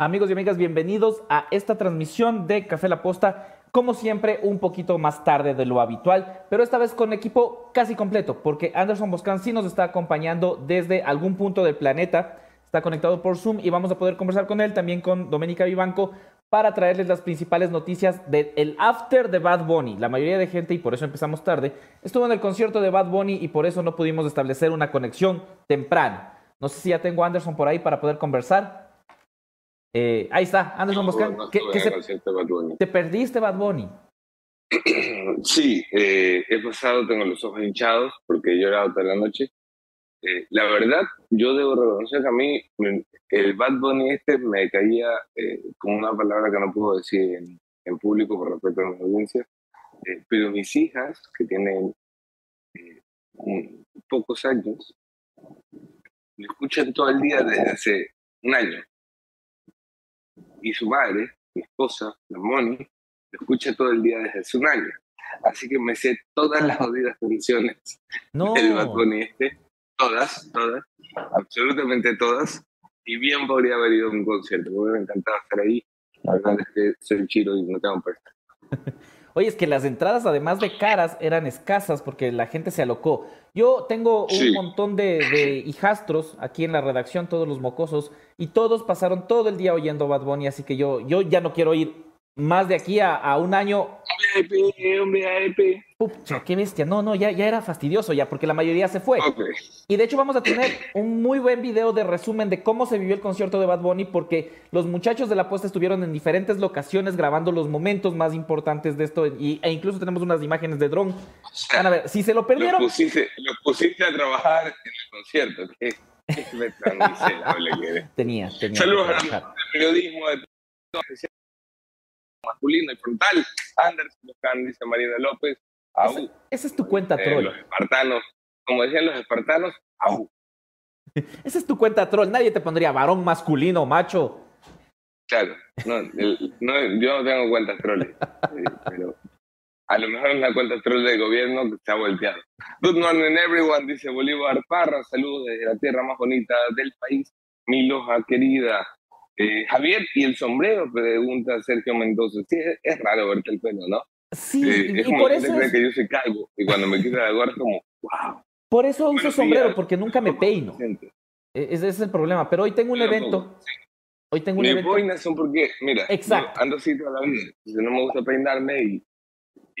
Amigos y amigas, bienvenidos a esta transmisión de Café La Posta. Como siempre, un poquito más tarde de lo habitual, pero esta vez con equipo casi completo, porque Anderson Boscan sí nos está acompañando desde algún punto del planeta. Está conectado por Zoom y vamos a poder conversar con él, también con Doménica Vivanco, para traerles las principales noticias del after de Bad Bunny. La mayoría de gente, y por eso empezamos tarde, estuvo en el concierto de Bad Bunny y por eso no pudimos establecer una conexión temprana. No sé si ya tengo a Anderson por ahí para poder conversar. Eh, ahí está, Anderson Boscan. ¿Te perdiste Bad Bunny? Sí, eh, he pasado, tengo los ojos hinchados porque he llorado toda la noche. Eh, la verdad, yo debo reconocer que a mí el Bad Bunny este me caía con una palabra que no puedo decir en, en público por respeto a mi audiencia, pero mis hijas, que tienen pocos años, me escuchan todo el día desde hace un año y su madre, mi esposa, la Moni, lo escucha todo el día desde hace un año. Así que me sé todas las jodidas canciones no. del Bad Bunny este, todas, todas, absolutamente todas, y bien podría haber ido a un concierto, porque me encantaba estar ahí. La verdad es que soy chiro y no tengo presta. Oye, es que las entradas, además de caras, eran escasas porque la gente se alocó. Yo tengo un montón de, hijastros aquí en la redacción, todos los mocosos, y todos pasaron todo el día oyendo Bad Bunny, así que yo, yo ya no quiero ir más de aquí a, un año. Un VIP, Pucha, qué bestia. No, no, ya, ya era fastidioso ya, porque la mayoría se fue. Y de hecho vamos a tener un muy buen video de resumen de cómo se vivió el concierto de Bad Bunny, porque los muchachos de la posta estuvieron en diferentes locaciones grabando los momentos más importantes de esto, y, e incluso tenemos unas imágenes de dron. Van a ver, si se lo perdieron... Los pusiste, a trabajar en el concierto, que es Tenía, tenía. Saludos al periodismo de masculino y frontal. Anderson Buscán, dice Marina López. Esa, es tu cuenta eh, troll. los espartanos, como decían los espartanos, au. Esa es tu cuenta troll. Nadie te pondría varón masculino, macho. Claro, no, yo no tengo cuentas trolls, eh, pero a lo mejor es una cuenta troll del gobierno que está volteado. Good morning everyone, dice Bolívar Parra, saludos desde la tierra más bonita del país, mi loja querida. Eh, Javier, ¿y el sombrero? Pregunta Sergio Mendoza. Sí, es, raro verte el pelo, ¿no? Sí, eh, es como por eso cree que yo soy calvo y cuando me quita la gorra es como, wow. Por eso uso sombrero, porque nunca me peino. E, ese es el problema. Pero hoy tengo un evento. Hoy tengo un Mi evento. boinas son porque, mira, Exacto. ando así toda la vida. No me gusta peinarme y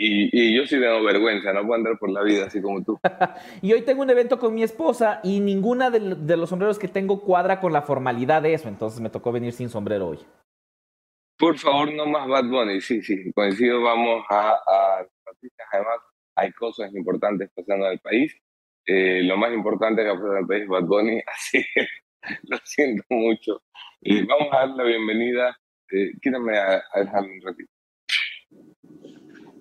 y, yo sí tengo vergüenza, no puedo andar por la vida así como tú. y hoy tengo un evento con mi esposa y ninguna de, los sombreros que tengo cuadra con la formalidad de eso, entonces me tocó venir sin sombrero hoy. Por favor, no más Bad Bunny, sí, sí, coincido, vamos a, a noticias, además hay cosas importantes pasando en el país. Eh, lo más importante que ha pasado en el país es Bad Bunny, así que lo siento mucho. Y vamos a dar la bienvenida, eh, quítame a, a dejarme un ratito.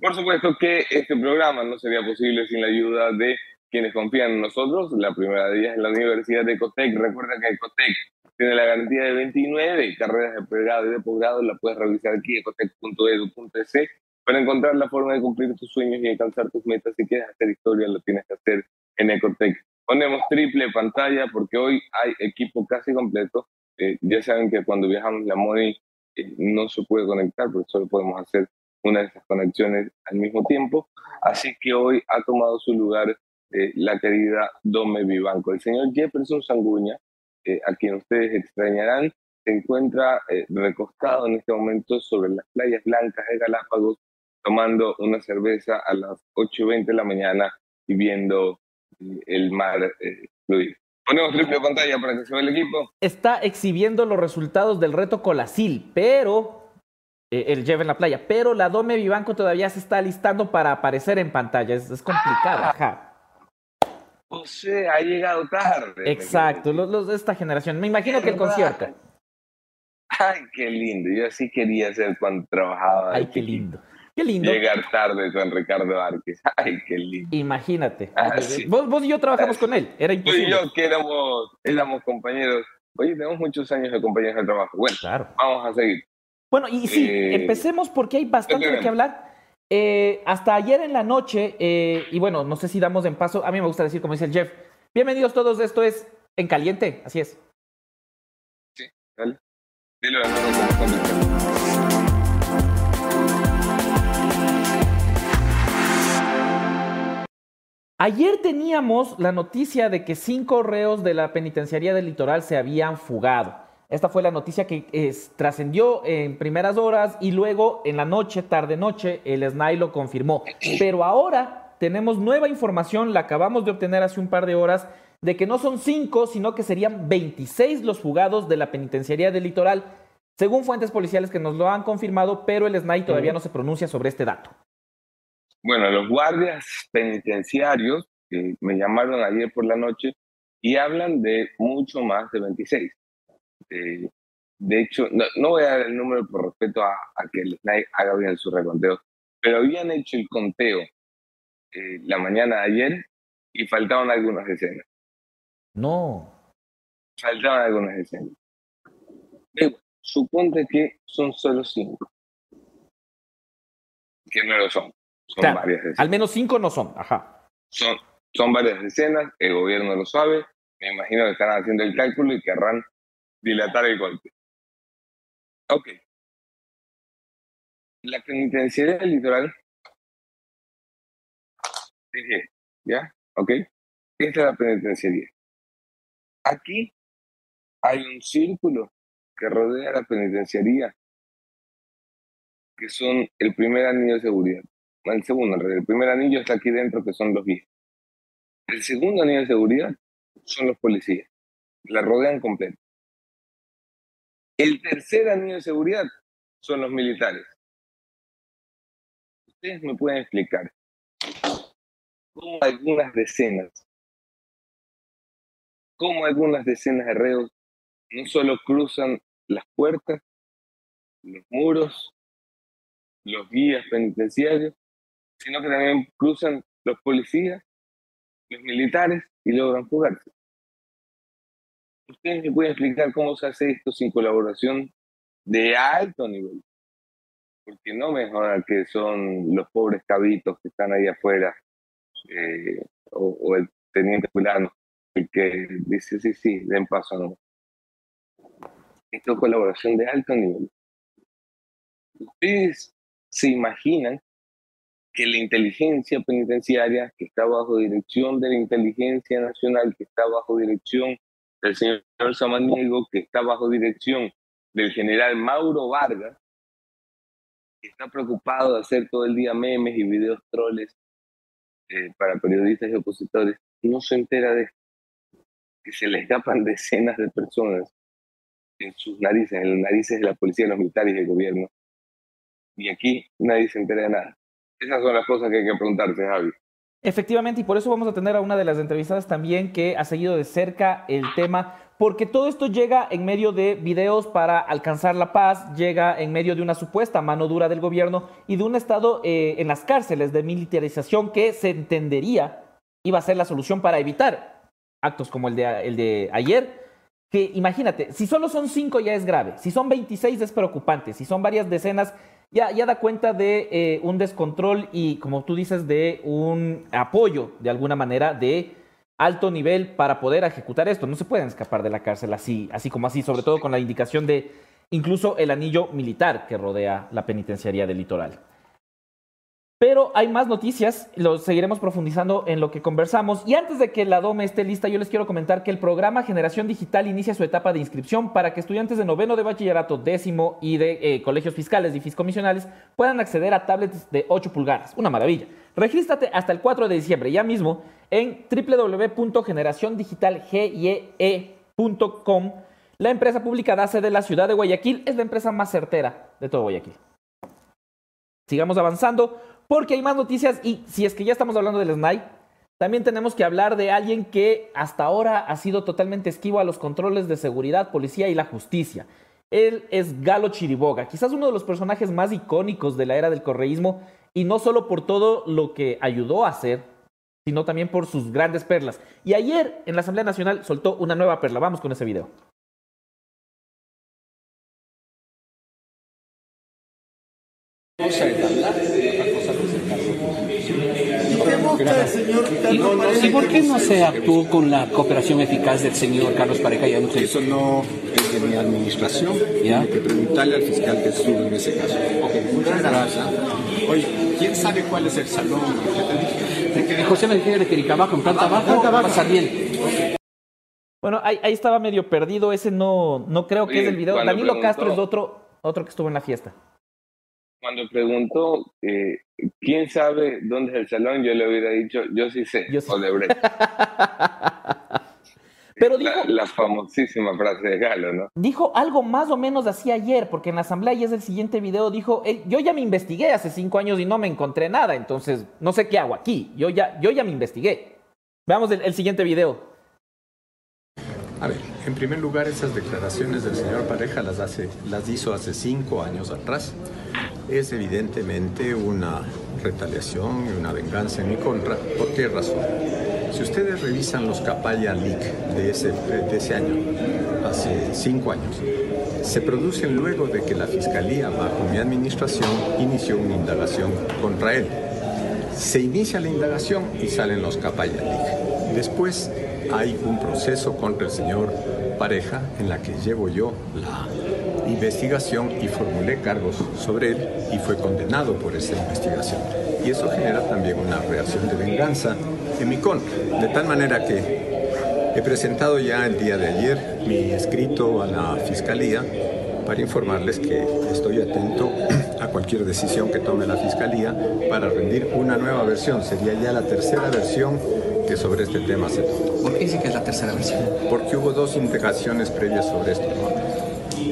Por supuesto que este programa no sería posible sin la ayuda de quienes confían en nosotros. La primera de ellas es la Universidad de Ecotec. Recuerda que Ecotec tiene la garantía de 29 carreras de pregrado y de posgrado. La puedes revisar aquí, ecotec.edu.es, para encontrar la forma de cumplir tus sueños y alcanzar tus metas. Si quieres hacer historia, lo tienes que hacer en Ecotec. Ponemos triple pantalla porque hoy hay equipo casi completo. Eh, ya saben que cuando viajamos la Money eh, no se puede conectar porque solo podemos hacer una de esas conexiones al mismo tiempo. Así que hoy ha tomado su lugar eh, la querida Dome Vivanco. El señor Jefferson Sanguña, eh, a quien ustedes extrañarán, se encuentra eh, recostado en este momento sobre las playas blancas de Galápagos, tomando una cerveza a las 8.20 de la mañana y viendo el mar fluir. Ponemos triple pantalla para que se vea el equipo. Está exhibiendo los resultados del reto Colasil, pero eh, el Jeff en la playa. Pero la Dome Vivanco todavía se está listando para aparecer en pantalla. Es, complicado, ah. ajá. O sea, ha llegado tarde. Exacto, los, de esta generación. Me imagino que el concierto. Ay, qué lindo. Yo así quería ser cuando trabajaba. Ay, qué lindo. Qué lindo. Llegar tarde con Ricardo Árquez. Ay, qué lindo. Imagínate. Ah, vos, y yo trabajamos con él. Era imposible. Tú y yo que éramos, éramos compañeros. Oye, tenemos muchos años de compañeros de trabajo. Bueno, claro. vamos a seguir. Bueno, y sí, eh, empecemos porque hay bastante de qué hablar. Eh, hasta ayer en la noche, eh, y bueno, no sé si damos en paso, a mí me gusta decir, como dice el Jeff, bienvenidos todos, esto es En Caliente, así es. Sí, dale. Dilo, Ayer teníamos la noticia de que cinco reos de la penitenciaría del litoral se habían fugado. Esta fue la noticia que trascendió en primeras horas y luego en la noche, tarde-noche, el SNAI lo confirmó. Pero ahora tenemos nueva información, la acabamos de obtener hace un par de horas, de que no son cinco, sino que serían 26 los fugados de la penitenciaría del litoral, según fuentes policiales que nos lo han confirmado, pero el SNAI todavía no se pronuncia sobre este dato. Bueno, los guardias penitenciarios que me llamaron ayer por la noche y hablan de mucho más de 26. Eh, de hecho, no, voy a dar el número por respeto a, que el SNAI haga bien su reconteo, pero habían hecho el conteo eh, la mañana de ayer y faltaban algunas escenas. No. Faltaban algunas escenas. suponte que son solo cinco. Que no lo son. Son varias escenas. Al menos cinco no son, ajá. Son, son varias escenas, el gobierno lo sabe, me imagino que están haciendo el cálculo y querrán dilatar el golpe. Ok. La penitenciaría del litoral. Dije, ¿ya? ¿Ok? Esta es la penitenciaría. Aquí hay un círculo que rodea la penitenciaría, que son el primer anillo de seguridad el segundo, el primer anillo está aquí dentro, que son los viejos. El segundo anillo de seguridad son los policías. La rodean completa. El tercer anillo de seguridad son los militares. Ustedes me pueden explicar cómo algunas decenas, cómo algunas decenas de reos no solo cruzan las puertas, los muros, los guías penitenciarios, sino que también cruzan los policías, los militares y logran fugarse. ¿Ustedes me pueden explicar cómo se hace esto sin colaboración de alto nivel? Porque no mejora que son los pobres cabitos que están ahí afuera eh, o, el teniente fulano el que dice, sí, sí, den paso no. Esto es colaboración de alto nivel. Ustedes se imaginan que la inteligencia penitenciaria, que está bajo dirección de la inteligencia nacional, que está bajo dirección del señor Samaniego, que está bajo dirección del general Mauro Vargas, que está preocupado de hacer todo el día memes y videos troles eh, para periodistas y opositores, no se entera de que se le escapan decenas de personas en sus narices, en las narices de la policía, los militares y del gobierno. Y aquí nadie se entera de nada. Esas son las cosas que hay que preguntarse, Javi. Efectivamente, y por eso vamos a tener a una de las entrevistadas también que ha seguido de cerca el tema, porque todo esto llega en medio de videos para alcanzar la paz, llega en medio de una supuesta mano dura del gobierno y de un estado eh, en las cárceles de militarización que se entendería iba a ser la solución para evitar actos como el de, el de ayer. Que imagínate, si solo son cinco ya es grave, si son 26 es preocupante, si son varias decenas ya, ya da cuenta de eh, un descontrol y, como tú dices, de un apoyo, de alguna manera, de alto nivel para poder ejecutar esto. No se pueden escapar de la cárcel así, así como así, sobre todo con la indicación de incluso el anillo militar que rodea la penitenciaría del litoral. Pero hay más noticias, lo seguiremos profundizando en lo que conversamos. Y antes de que la DOME esté lista, yo les quiero comentar que el programa Generación Digital inicia su etapa de inscripción para que estudiantes de noveno de bachillerato, décimo y de eh, colegios fiscales y fiscomisionales puedan acceder a tablets de 8 pulgadas. Una maravilla. Regístrate hasta el 4 de diciembre, ya mismo, en www.generaciondigitalgee.com. La empresa pública DACE de la ciudad de Guayaquil es la empresa más certera de todo Guayaquil. Sigamos avanzando porque hay más noticias y si es que ya estamos hablando del SNAI, también tenemos que hablar de alguien que hasta ahora ha sido totalmente esquivo a los controles de seguridad, policía y la justicia. Él es Galo Chiriboga, quizás uno de los personajes más icónicos de la era del correísmo y no solo por todo lo que ayudó a hacer, sino también por sus grandes perlas. Y ayer en la Asamblea Nacional soltó una nueva perla. Vamos con ese video. Vemos ¿Y por qué no se actuó con la cooperación eficaz del señor Carlos Pareja? Ya no sé. Eso no es de mi administración. ¿Ya? Hay que preguntarle al fiscal que estuvo en ese caso. Ok, muchas gracias. Oye, ¿quién sabe cuál es el salón? ¿Qué te dije? José me dije de Quiricabajo, en planta baja, va a pasar bien. Bueno, ahí, ahí, estaba medio perdido. Ese no, no creo que es el video. Danilo preguntó, Castro es otro, otro que estuvo en la fiesta. Cuando preguntó eh, quién sabe dónde es el salón, yo le hubiera dicho, yo sí sé, yo sí. Odebrecht. Pero dijo, la, la, famosísima frase de Galo, ¿no? Dijo algo más o menos así ayer, porque en la asamblea y es el siguiente video, dijo, eh, yo ya me investigué hace cinco años y no me encontré nada, entonces no sé qué hago aquí, yo ya, yo ya me investigué. Veamos el, el siguiente video. A ver, en primer lugar, esas declaraciones del señor Pareja las, hace, las hizo hace cinco años atrás. Es evidentemente una retaliación y una venganza en mi contra. ¿Por qué razón? Si ustedes revisan los Capaya Leak de ese, de ese año, hace cinco años, se producen luego de que la Fiscalía, bajo mi administración, inició una indagación contra él. Se inicia la indagación y salen los Capaya Leak. Después hay un proceso contra el señor Pareja en la que llevo yo la investigación y formulé cargos sobre él y fue condenado por esa investigación. Y eso genera también una reacción de venganza en mi contra. De tal manera que he presentado ya el día de ayer mi escrito a la Fiscalía para informarles que estoy atento a cualquier decisión que tome la Fiscalía para rendir una nueva versión. Sería ya la tercera versión que sobre este tema se toma. ¿Por qué dice que es la tercera versión? Porque hubo dos indagaciones previas sobre esto. ¿no?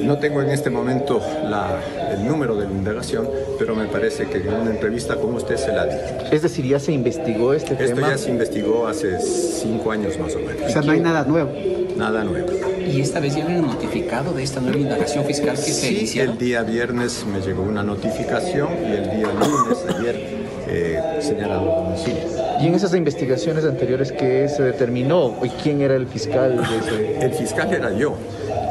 no tengo en este momento la, el número de la indagación, pero me parece que en una entrevista como usted se la di. Es decir, ya se investigó este Esto tema. Esto ya se investigó hace cinco años más o menos. O sea, no hay nada nuevo. Nada nuevo. ¿Y esta vez ya han notificado de esta nueva indagación fiscal que sí, se inició? el día viernes me llegó una notificación y el día lunes, ayer, eh, señalado domicilio. ¿Y en esas investigaciones anteriores qué se determinó? ¿Y quién era el fiscal? De ese... El fiscal era yo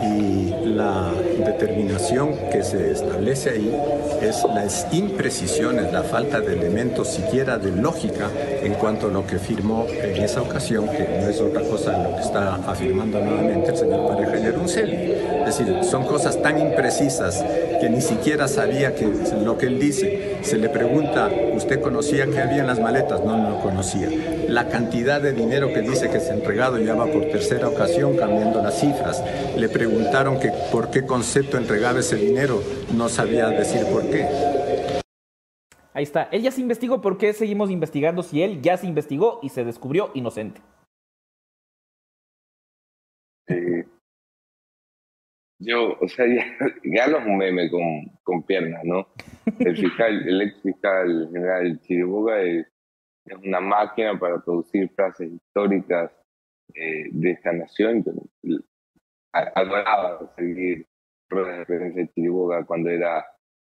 y la determinación que se establece ahí es las imprecisiones, la falta de elementos siquiera de lógica en cuanto a lo que firmó en esa ocasión, que no es otra cosa lo que está afirmando nuevamente el señor Pareja Yerunceli. Es decir, son cosas tan imprecisas que ni siquiera sabía que lo que él dice. Se le pregunta, ¿usted conocía que había en las maletas? No, no lo conocía. La cantidad de dinero que dice que se ha entregado ya va por tercera ocasión cambiando las cifras. Le preguntaron que por qué concepto entregaba ese dinero. No sabía decir por qué. Ahí está. Él ya se investigó. ¿Por qué seguimos investigando si él ya se investigó y se descubrió inocente? Eh, yo, o sea, ya, ya los meme con, con piernas, ¿no? El fiscal, el ex fiscal general Chiriboga es, es una máquina para producir frases históricas eh, de esta nación. Adoraba seguir ruedas de prensa de Chiriboga cuando era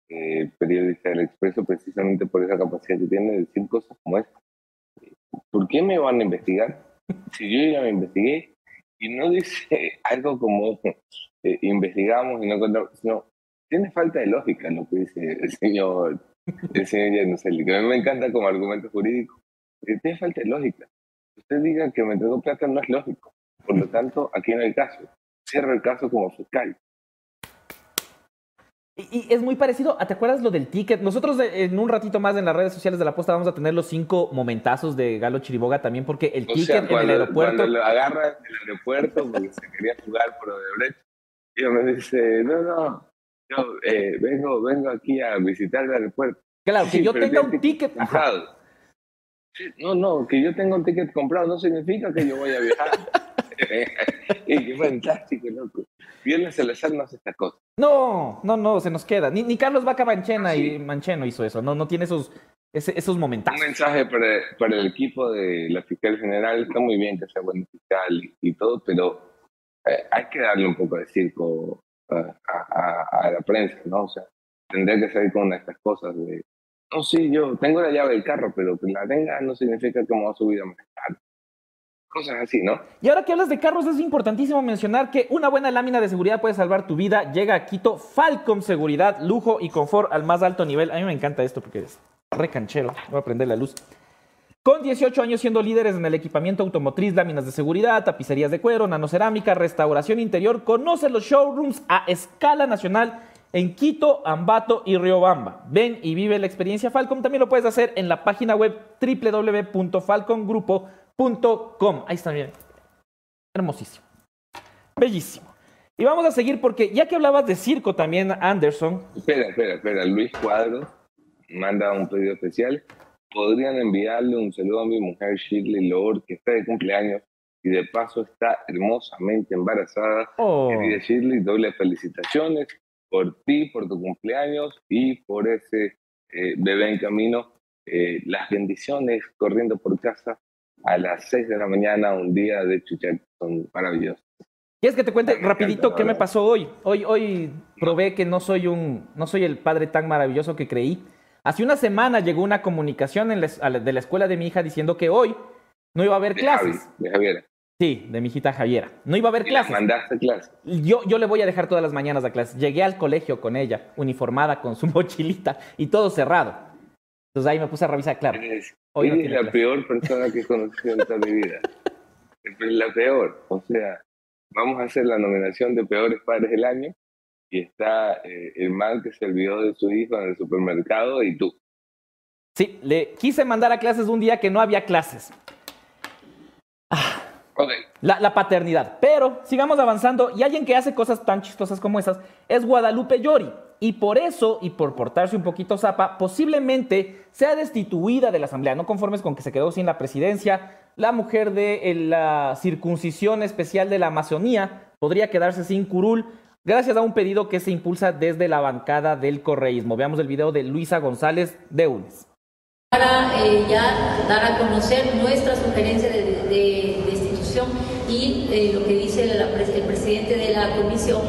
eh, periodista del Expreso, precisamente por esa capacidad que tiene de decir cosas como esta. ¿Por qué me van a investigar? Si yo ya me investigué y no dice algo como eh, investigamos y no encontramos, sino tiene falta de lógica lo que dice el señor, el señor Yanuselli, que a mí me encanta como argumento jurídico. Eh, tiene falta de lógica. Usted diga que me entregó plata no es lógico. Por lo tanto, aquí no hay caso. Cierro el caso como fiscal. Y, es muy parecido, ¿te acuerdas lo del ticket? Nosotros en un ratito más en las redes sociales de la posta vamos a tener los cinco momentazos de Galo Chiriboga también, porque el o ticket sea, en cuando, el aeropuerto... Cuando lo agarra en el aeropuerto porque se quería jugar por Odebrecht, y me dice, no, no, yo eh, vengo, vengo aquí a visitar el aeropuerto. Claro, que Sí, yo pero tenga un ticket... Comprado. Sí, No, no, que yo tenga un ticket comprado no significa que yo voy a viajar. y qué fantástico, loco. Viernes Salazar no hace esta cosa. No, no, no, se nos queda. Ni, ni Carlos Vaca Manchena sí. y Mancheno hizo eso. No, no tiene esos, ese- esos Un momentazos. mensaje para, para el equipo de la fiscal general. Está muy bien que sea buen fiscal y, y todo, pero eh, hay que darle un poco de circo a, a- a la prensa, ¿no? O sea, tendría que salir con estas cosas de, no, sí, yo tengo la llave del carro, pero que la tenga no significa que me voy a subir a manejar. Cosas así, ¿no? Y ahora que hablas de carros, es importantísimo mencionar que una buena lámina de seguridad puede salvar tu vida. Llega a Quito Falcom Seguridad, lujo y confort al más alto nivel. A mí me encanta esto porque es re canchero. Voy a prender la luz. Con 18 años siendo líderes en el equipamiento automotriz, láminas de seguridad, tapicerías de cuero, nanocerámica, restauración interior, conoce los showrooms a escala nacional en Quito, Ambato y Riobamba. Ven y vive la experiencia Falcon. También lo puedes hacer en la página web www.falcongrupo.com. Ahí está, bien. Hermosísimo. Bellísimo. Y vamos a seguir porque ya que hablabas de circo también, Anderson. Espera, espera, espera. Luis Cuadros manda un pedido especial. Podrían enviarle un saludo a mi mujer Shirley Lord, que está de cumpleaños y de paso está hermosamente embarazada. Oh. Querida Shirley, doble felicitaciones por ti, por tu cumpleaños y por ese eh, bebé en camino. Eh, las bendiciones corriendo por casa a las 6 de la mañana, un día de chuchat, son maravillosos. ¿Quieres que te cuente Me rapidito encanta, qué me pasó hoy? Hoy, hoy probé que no soy un, no soy el padre tan maravilloso que creí. Hace una semana llegó una comunicación en la- de la escuela de mi hija diciendo que hoy no iba a haber De Javi, clases. de Javiera. Sí, de mi hijita Javiera. No iba a haber clases. mandaste clase. Yo, yo le voy a dejar todas las mañanas a clases. Llegué al colegio con ella, uniformada, con su mochilita y todo cerrado. Entonces ahí me puse a revisar, claro. Eres, Hoy eres la peor persona que he conocido en toda mi vida. Es la peor. O sea, vamos a hacer la nominación de peores padres del año y está eh, el man que se olvidó de su hijo en el supermercado y tú. Sí, le quise mandar a clases un día que no había clases. Ok, La, la paternidad. Pero sigamos avanzando y alguien que hace cosas tan chistosas como esas es Guadalupe Llori. Y por eso, y por portarse un poquito zapa, posiblemente sea destituida de la Asamblea. No conformes con que se quedó sin la presidencia, la mujer de eh, la circuncisión especial de la Amazonía podría quedarse sin curul gracias a un pedido que se impulsa desde la bancada del correísmo. Veamos el video de Luisa González de UNES. para eh, ya dar a conocer nuestra sugerencia de, de- destitución y eh, lo que dice el presidente de la comisión.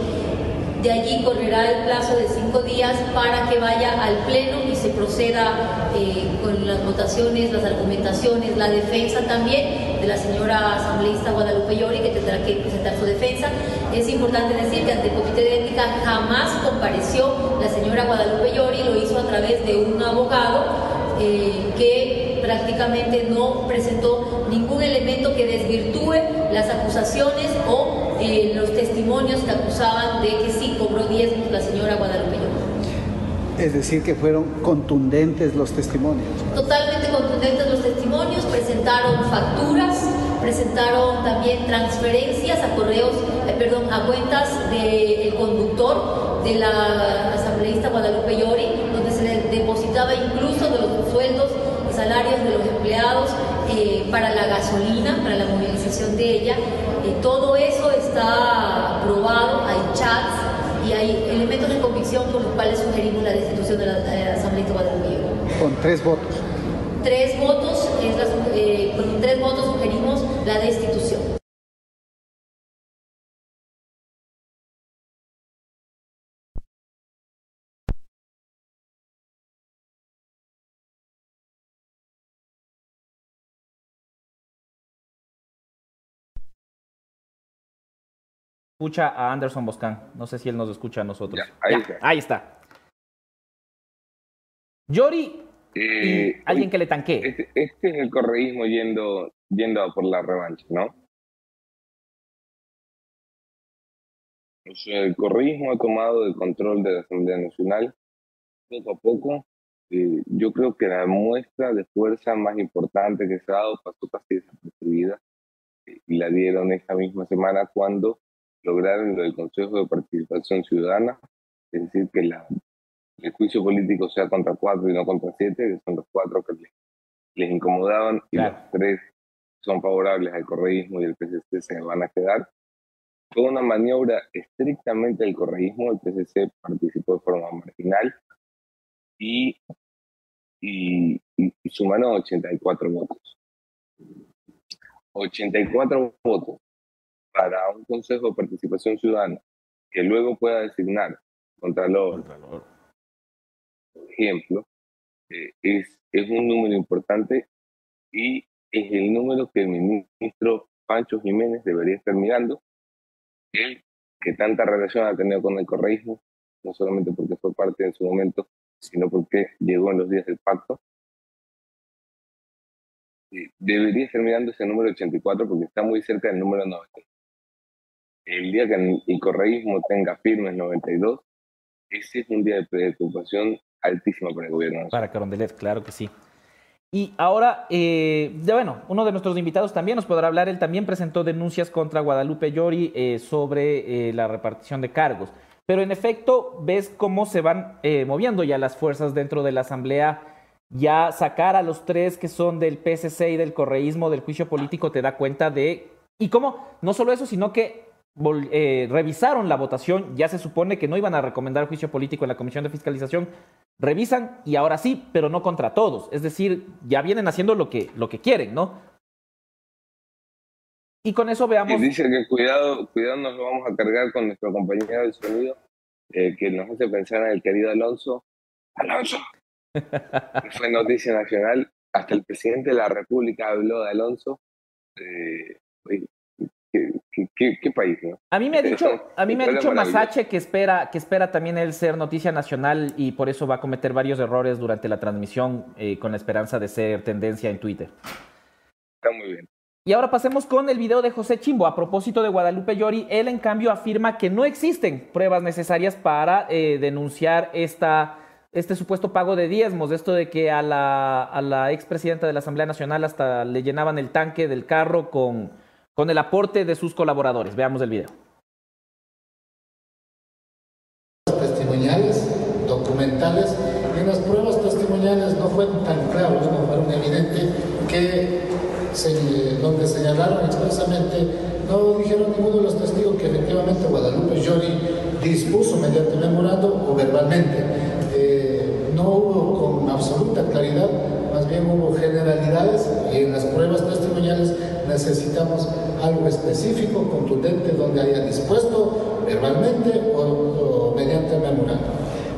De allí correrá el plazo de cinco días para que vaya al Pleno y se proceda eh, con las votaciones, las argumentaciones, la defensa también de la señora asambleísta Guadalupe Llori, que tendrá que presentar su defensa. Es importante decir que ante el Comité de Ética jamás compareció la señora Guadalupe Llori, lo hizo a través de un abogado eh, que prácticamente no presentó ningún elemento que desvirtúe las acusaciones o eh, los testimonios que acusaban de que sí cobró diezmos la señora Guadalupe Llori. Es decir, que fueron contundentes los testimonios. Totalmente contundentes los testimonios, presentaron facturas, presentaron también transferencias a correos, eh, perdón, a cuentas del conductor de la asambleísta Guadalupe Llori, donde se le depositaba incluso de los sueldos y salarios de los empleados eh, para la gasolina, para la movilización de ella. Eh, todo eso está probado, hay chats y hay elementos de convicción con los cuales sugerimos la destitución de la, asambleísta Guadalupe Llori Con tres votos. tres votos, es la eh, con tres votos sugerimos la destitución. Escucha a Anderson Boscan. No sé si él nos escucha a nosotros. Ya, ahí Ya, está. ahí está. Yori y Eh, alguien que le tanquee. este, este es el correísmo yendo, yendo a por la revancha, ¿no? O sea, el correísmo ha tomado el control de la Asamblea Nacional poco a poco. Eh, yo creo que la muestra de fuerza más importante que se ha dado pasó casi desapercibida eh, y la dieron esta misma semana cuando lograron lo del Consejo de Participación Ciudadana, es decir, que la, el juicio político sea contra cuatro y no contra siete, que son los cuatro que les, les incomodaban y Claro. los tres son favorables al correísmo y el PSC se van a quedar. Fue una maniobra estrictamente del correísmo, el PSC participó de forma marginal y, y, y, y sumaron 84 votos. 84 votos para un Consejo de Participación Ciudadana que luego pueda designar Contralor, por ejemplo, eh, es, es un número importante y es el número que el ministro Pancho Jiménez debería estar mirando. Él, que tanta relación ha tenido con el correísmo, no solamente porque fue parte en su momento, sino porque llegó en los días del pacto. eh, debería estar mirando ese número 84 porque está muy cerca del número 90. El día que el correísmo tenga firmes 92, ese es un día de preocupación altísima para el gobierno. Para Carondelet, claro que sí. Y ahora, eh, bueno, uno de nuestros invitados también nos podrá hablar. Él también presentó denuncias contra Guadalupe Llori eh, sobre eh, la repartición de cargos. Pero en efecto, ves cómo se van moviendo ya las fuerzas dentro de la Asamblea. Ya sacar a los tres que son del PSC y del correísmo, del juicio político, te da cuenta de. Y cómo, no solo eso, sino que revisaron la votación, ya se supone que no iban a recomendar juicio político en la Comisión de Fiscalización, revisan y ahora sí, pero no contra todos. Es decir, ya vienen haciendo lo que, lo que quieren, ¿no? Y con eso veamos. Y dice que cuidado, cuidado nos lo vamos a cargar con nuestro compañero de sonido, eh, que nos hace pensar en el querido Alonso. ¡Alonso! fue noticia nacional. Hasta el presidente de la República habló de Alonso. Eh, ¿Qué, país, no? A mí me ha dicho, a mí me ha dicho Masache que espera, que espera también él ser noticia nacional y por eso va a cometer varios errores durante la transmisión eh, con la esperanza de ser tendencia en Twitter. Está muy bien. Y ahora pasemos con el video de José Chimbo. A propósito de Guadalupe Llori, él en cambio afirma que no existen pruebas necesarias para eh, denunciar esta, este supuesto pago de diezmos. Esto de que a la, a la expresidenta de la Asamblea Nacional hasta le llenaban el tanque del carro con con el aporte de sus colaboradores. Veamos el video. Testimoniales, documentales, y las pruebas testimoniales no fueron tan claros, no fueron evidentes, que donde señalaron expresamente, no dijeron ninguno de los testigos que efectivamente Guadalupe Llori dispuso mediante memorando o verbalmente. Eh, no hubo con absoluta claridad, hubo generalidades y en las pruebas testimoniales necesitamos algo específico, contundente, donde haya dispuesto verbalmente o, mediante memorando.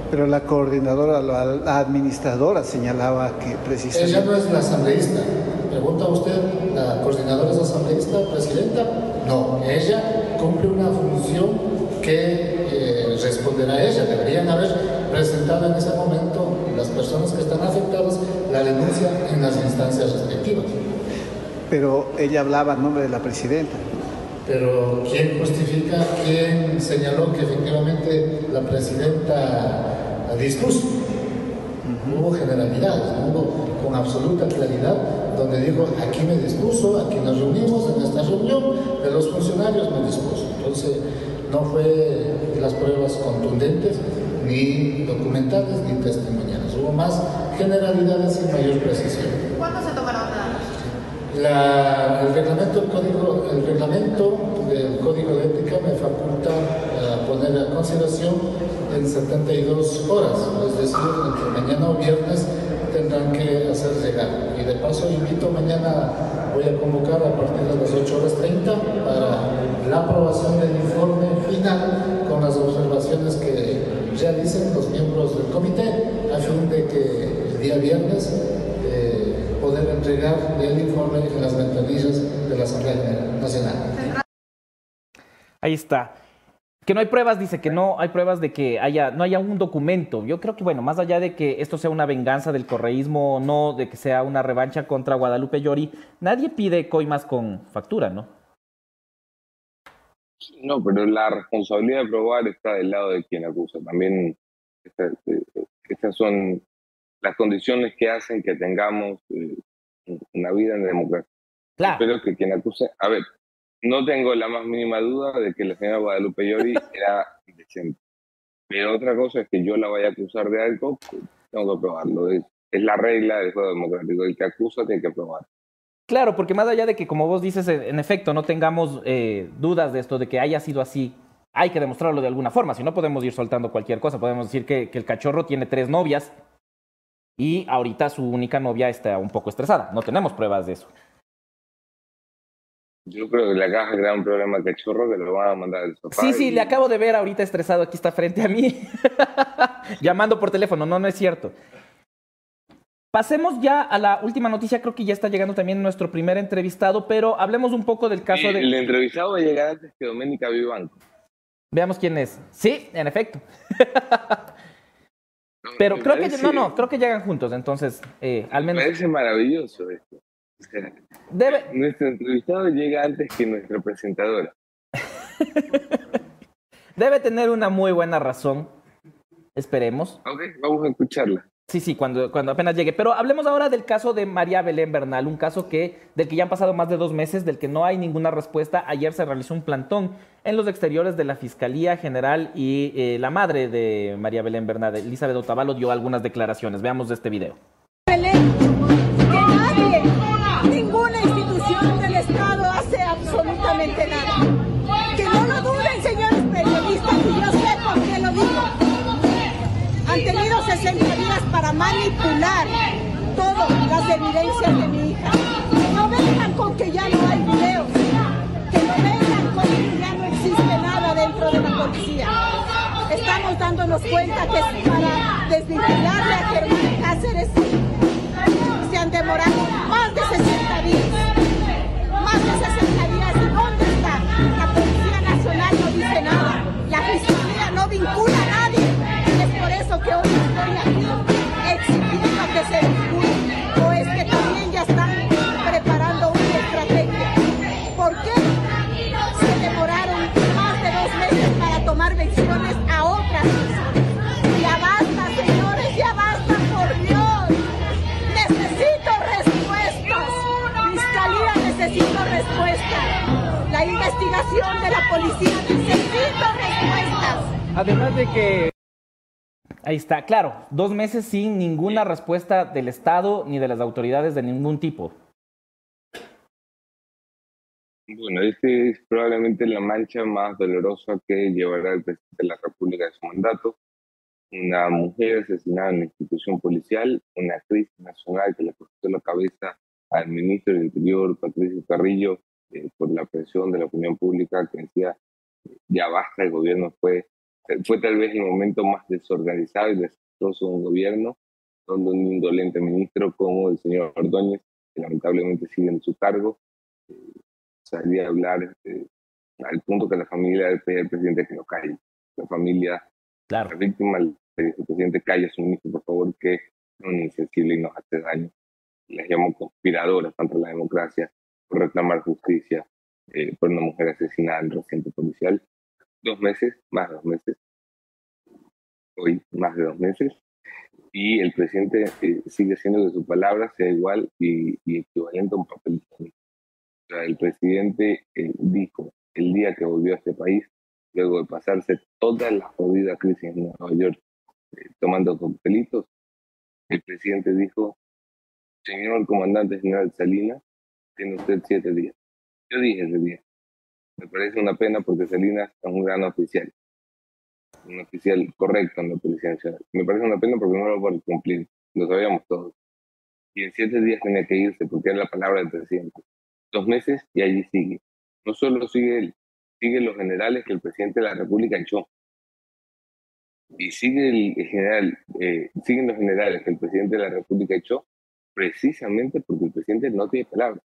Pero la coordinadora, la, administradora señalaba que precisamente... Ella no es la asambleísta. Pregunta usted, ¿la coordinadora es asambleísta, presidenta? No, ella cumple una función que eh, responderá ella. Deberían haber presentado en ese momento personas que están afectadas la denuncia en las instancias respectivas pero ella hablaba en nombre de la presidenta. Pero ¿quién justifica, quién señaló que efectivamente la presidenta dispuso? Hubo generalidades, hubo con absoluta claridad, donde dijo, aquí me dispuso, aquí nos reunimos en esta reunión, de los funcionarios me dispuso. Entonces, no fue las pruebas contundentes, ni documentales, ni testimoniales. Hubo más generalidades y mayor precisión. ¿Cuándo se tomaron el, reglamento, código, el reglamento del Código de Ética me faculta a poner a consideración en 72 horas, es decir, entre mañana o viernes tendrán que hacer llegar. Y de paso invito mañana, voy a convocar a partir de las 8 horas 30 para la aprobación del informe final con las observaciones que realicen los miembros del comité de que el día viernes poder entregar el informe en las ventanillas de la Asamblea Nacional. Ahí está. Que no hay pruebas, dice que no hay pruebas de que haya, no haya un documento. Yo creo que, bueno, más allá de que esto sea una venganza del correísmo o no, de que sea una revancha contra Guadalupe Llori, nadie pide coimas con factura, ¿no? No, pero la responsabilidad de probar está del lado de quien acusa. También estas son las condiciones que hacen que tengamos eh, una vida en democracia. Claro. Espero que quien acuse, a ver, no tengo la más mínima duda de que la señora Guadalupe Llori era indecente. Pero otra cosa es que yo la vaya a acusar de algo, tengo que probarlo. Es, la regla del juego democrático. El que acusa tiene que probar. Claro, porque más allá de que, como vos dices, en efecto, no tengamos eh, dudas de esto, de que haya sido así, hay que demostrarlo de alguna forma. Si no, podemos ir soltando cualquier cosa. Podemos decir que, que el cachorro tiene tres novias y ahorita su única novia está un poco estresada. No tenemos pruebas de eso. Yo creo que le acaba de crear un problema a Cachorro que lo van a mandar al sofá. Sí, sí, le acabo de ver ahorita estresado. Aquí está frente a mí. Llamando por teléfono. No, no es cierto. Pasemos ya a la última noticia. Creo que ya está llegando también nuestro primer entrevistado, pero hablemos un poco del caso de. El entrevistado va a llegar antes que Doménica Vivanco. Veamos quién es. Sí, en efecto. Pero creo que no, no, creo que llegan juntos, entonces, eh, al menos. Me parece maravilloso esto. Debe... Nuestro entrevistado llega antes que nuestra presentadora. Debe tener una muy buena razón. Esperemos. Ok, vamos a escucharla. Sí, sí, cuando, cuando apenas llegue. Pero hablemos ahora del caso de María Belén Bernal, un caso que, del que ya han pasado más de dos meses, del que no hay ninguna respuesta. Ayer se realizó un plantón en los exteriores de la Fiscalía General y eh, la madre de María Belén Bernal, Elizabeth Otavalo, dio algunas declaraciones. Veamos este video. Manipular todas las evidencias de mi hija. No vengan con que ya no hay videos, que no vengan con que ya no existe nada dentro de la policía. Estamos dándonos cuenta que para desvincularle a Germán Cáceres se han demorado más de 60 días. Más de 60 días. ¿Y dónde está? La Policía Nacional no dice nada. La Fiscalía no vincula a nadie. Y es por eso que hoy estoy aquí que se. O es que también ya están preparando una estrategia. ¿Por qué se demoraron más de dos meses para tomar decisiones a otras personas? Ya basta, señores, ya basta, por Dios. Necesito respuestas. Fiscalía, necesito respuestas. La investigación de la policía, necesito respuestas. Además de que... Ahí está, claro, dos meses sin ninguna respuesta del Estado ni de las autoridades de ningún tipo. Bueno, este es probablemente la mancha más dolorosa que llevará el presidente de la República de su mandato. Una mujer asesinada en la institución policial, una crisis nacional que le costó la cabeza al ministro del Interior, Patricio Carrillo, eh, por la presión de la opinión pública que decía ya basta, el gobierno fue, fue tal vez el momento más desorganizado y desastroso de un gobierno, donde un indolente ministro como el señor Ordóñez, que lamentablemente sigue en su cargo, eh, salía a hablar eh, al punto que la familia al presidente que no calle. La familia, claro. la víctima le dijo presidente, calle a su ministro, por favor, que es un insensible y nos hace daño. Les llamó conspiradoras contra la democracia por reclamar justicia eh, por una mujer asesinada en el recinto policial. Dos meses, más dos meses. Hoy, más de dos meses. Y el presidente eh, sigue siendo que su palabra sea igual y, y equivalente a un papel. O sea, el presidente eh, dijo el día que volvió a este país, luego de pasarse toda la jodida crisis en Nueva York, eh, tomando coctelitos, el presidente dijo, señor comandante general Salinas, tiene usted siete días. Yo dije ese día. Me parece una pena porque Salinas es un gran oficial. Un oficial correcto en la Policía Nacional. Me parece una pena porque no lo va a cumplir. Lo sabíamos todos. Y en siete días tenía que irse porque era la palabra del presidente. Dos meses y allí sigue. No solo sigue él, sigue los generales que el presidente de la República echó. Y sigue eh, siguen los generales que el presidente de la República echó precisamente porque el presidente no tiene palabra.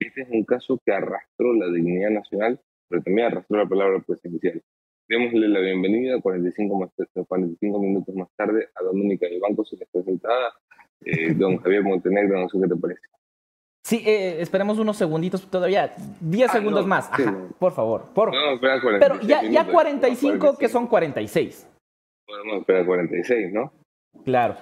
Este es un caso que arrastró la dignidad nacional, pero también arrastró la palabra presidencial. Démosle la bienvenida 45, más, 45 minutos más tarde a Dominica del Banco, se les presentada eh, don Javier Montenegro, no sé qué te parece. Sí, eh, esperemos unos segunditos todavía, 10 Ah, segundos no, más, sí, Ajá, no. por favor. Por... No, espera Pero 46 ya, ya minutos, 45, que 45. son 46. Podemos esperar 46, ¿no? Claro.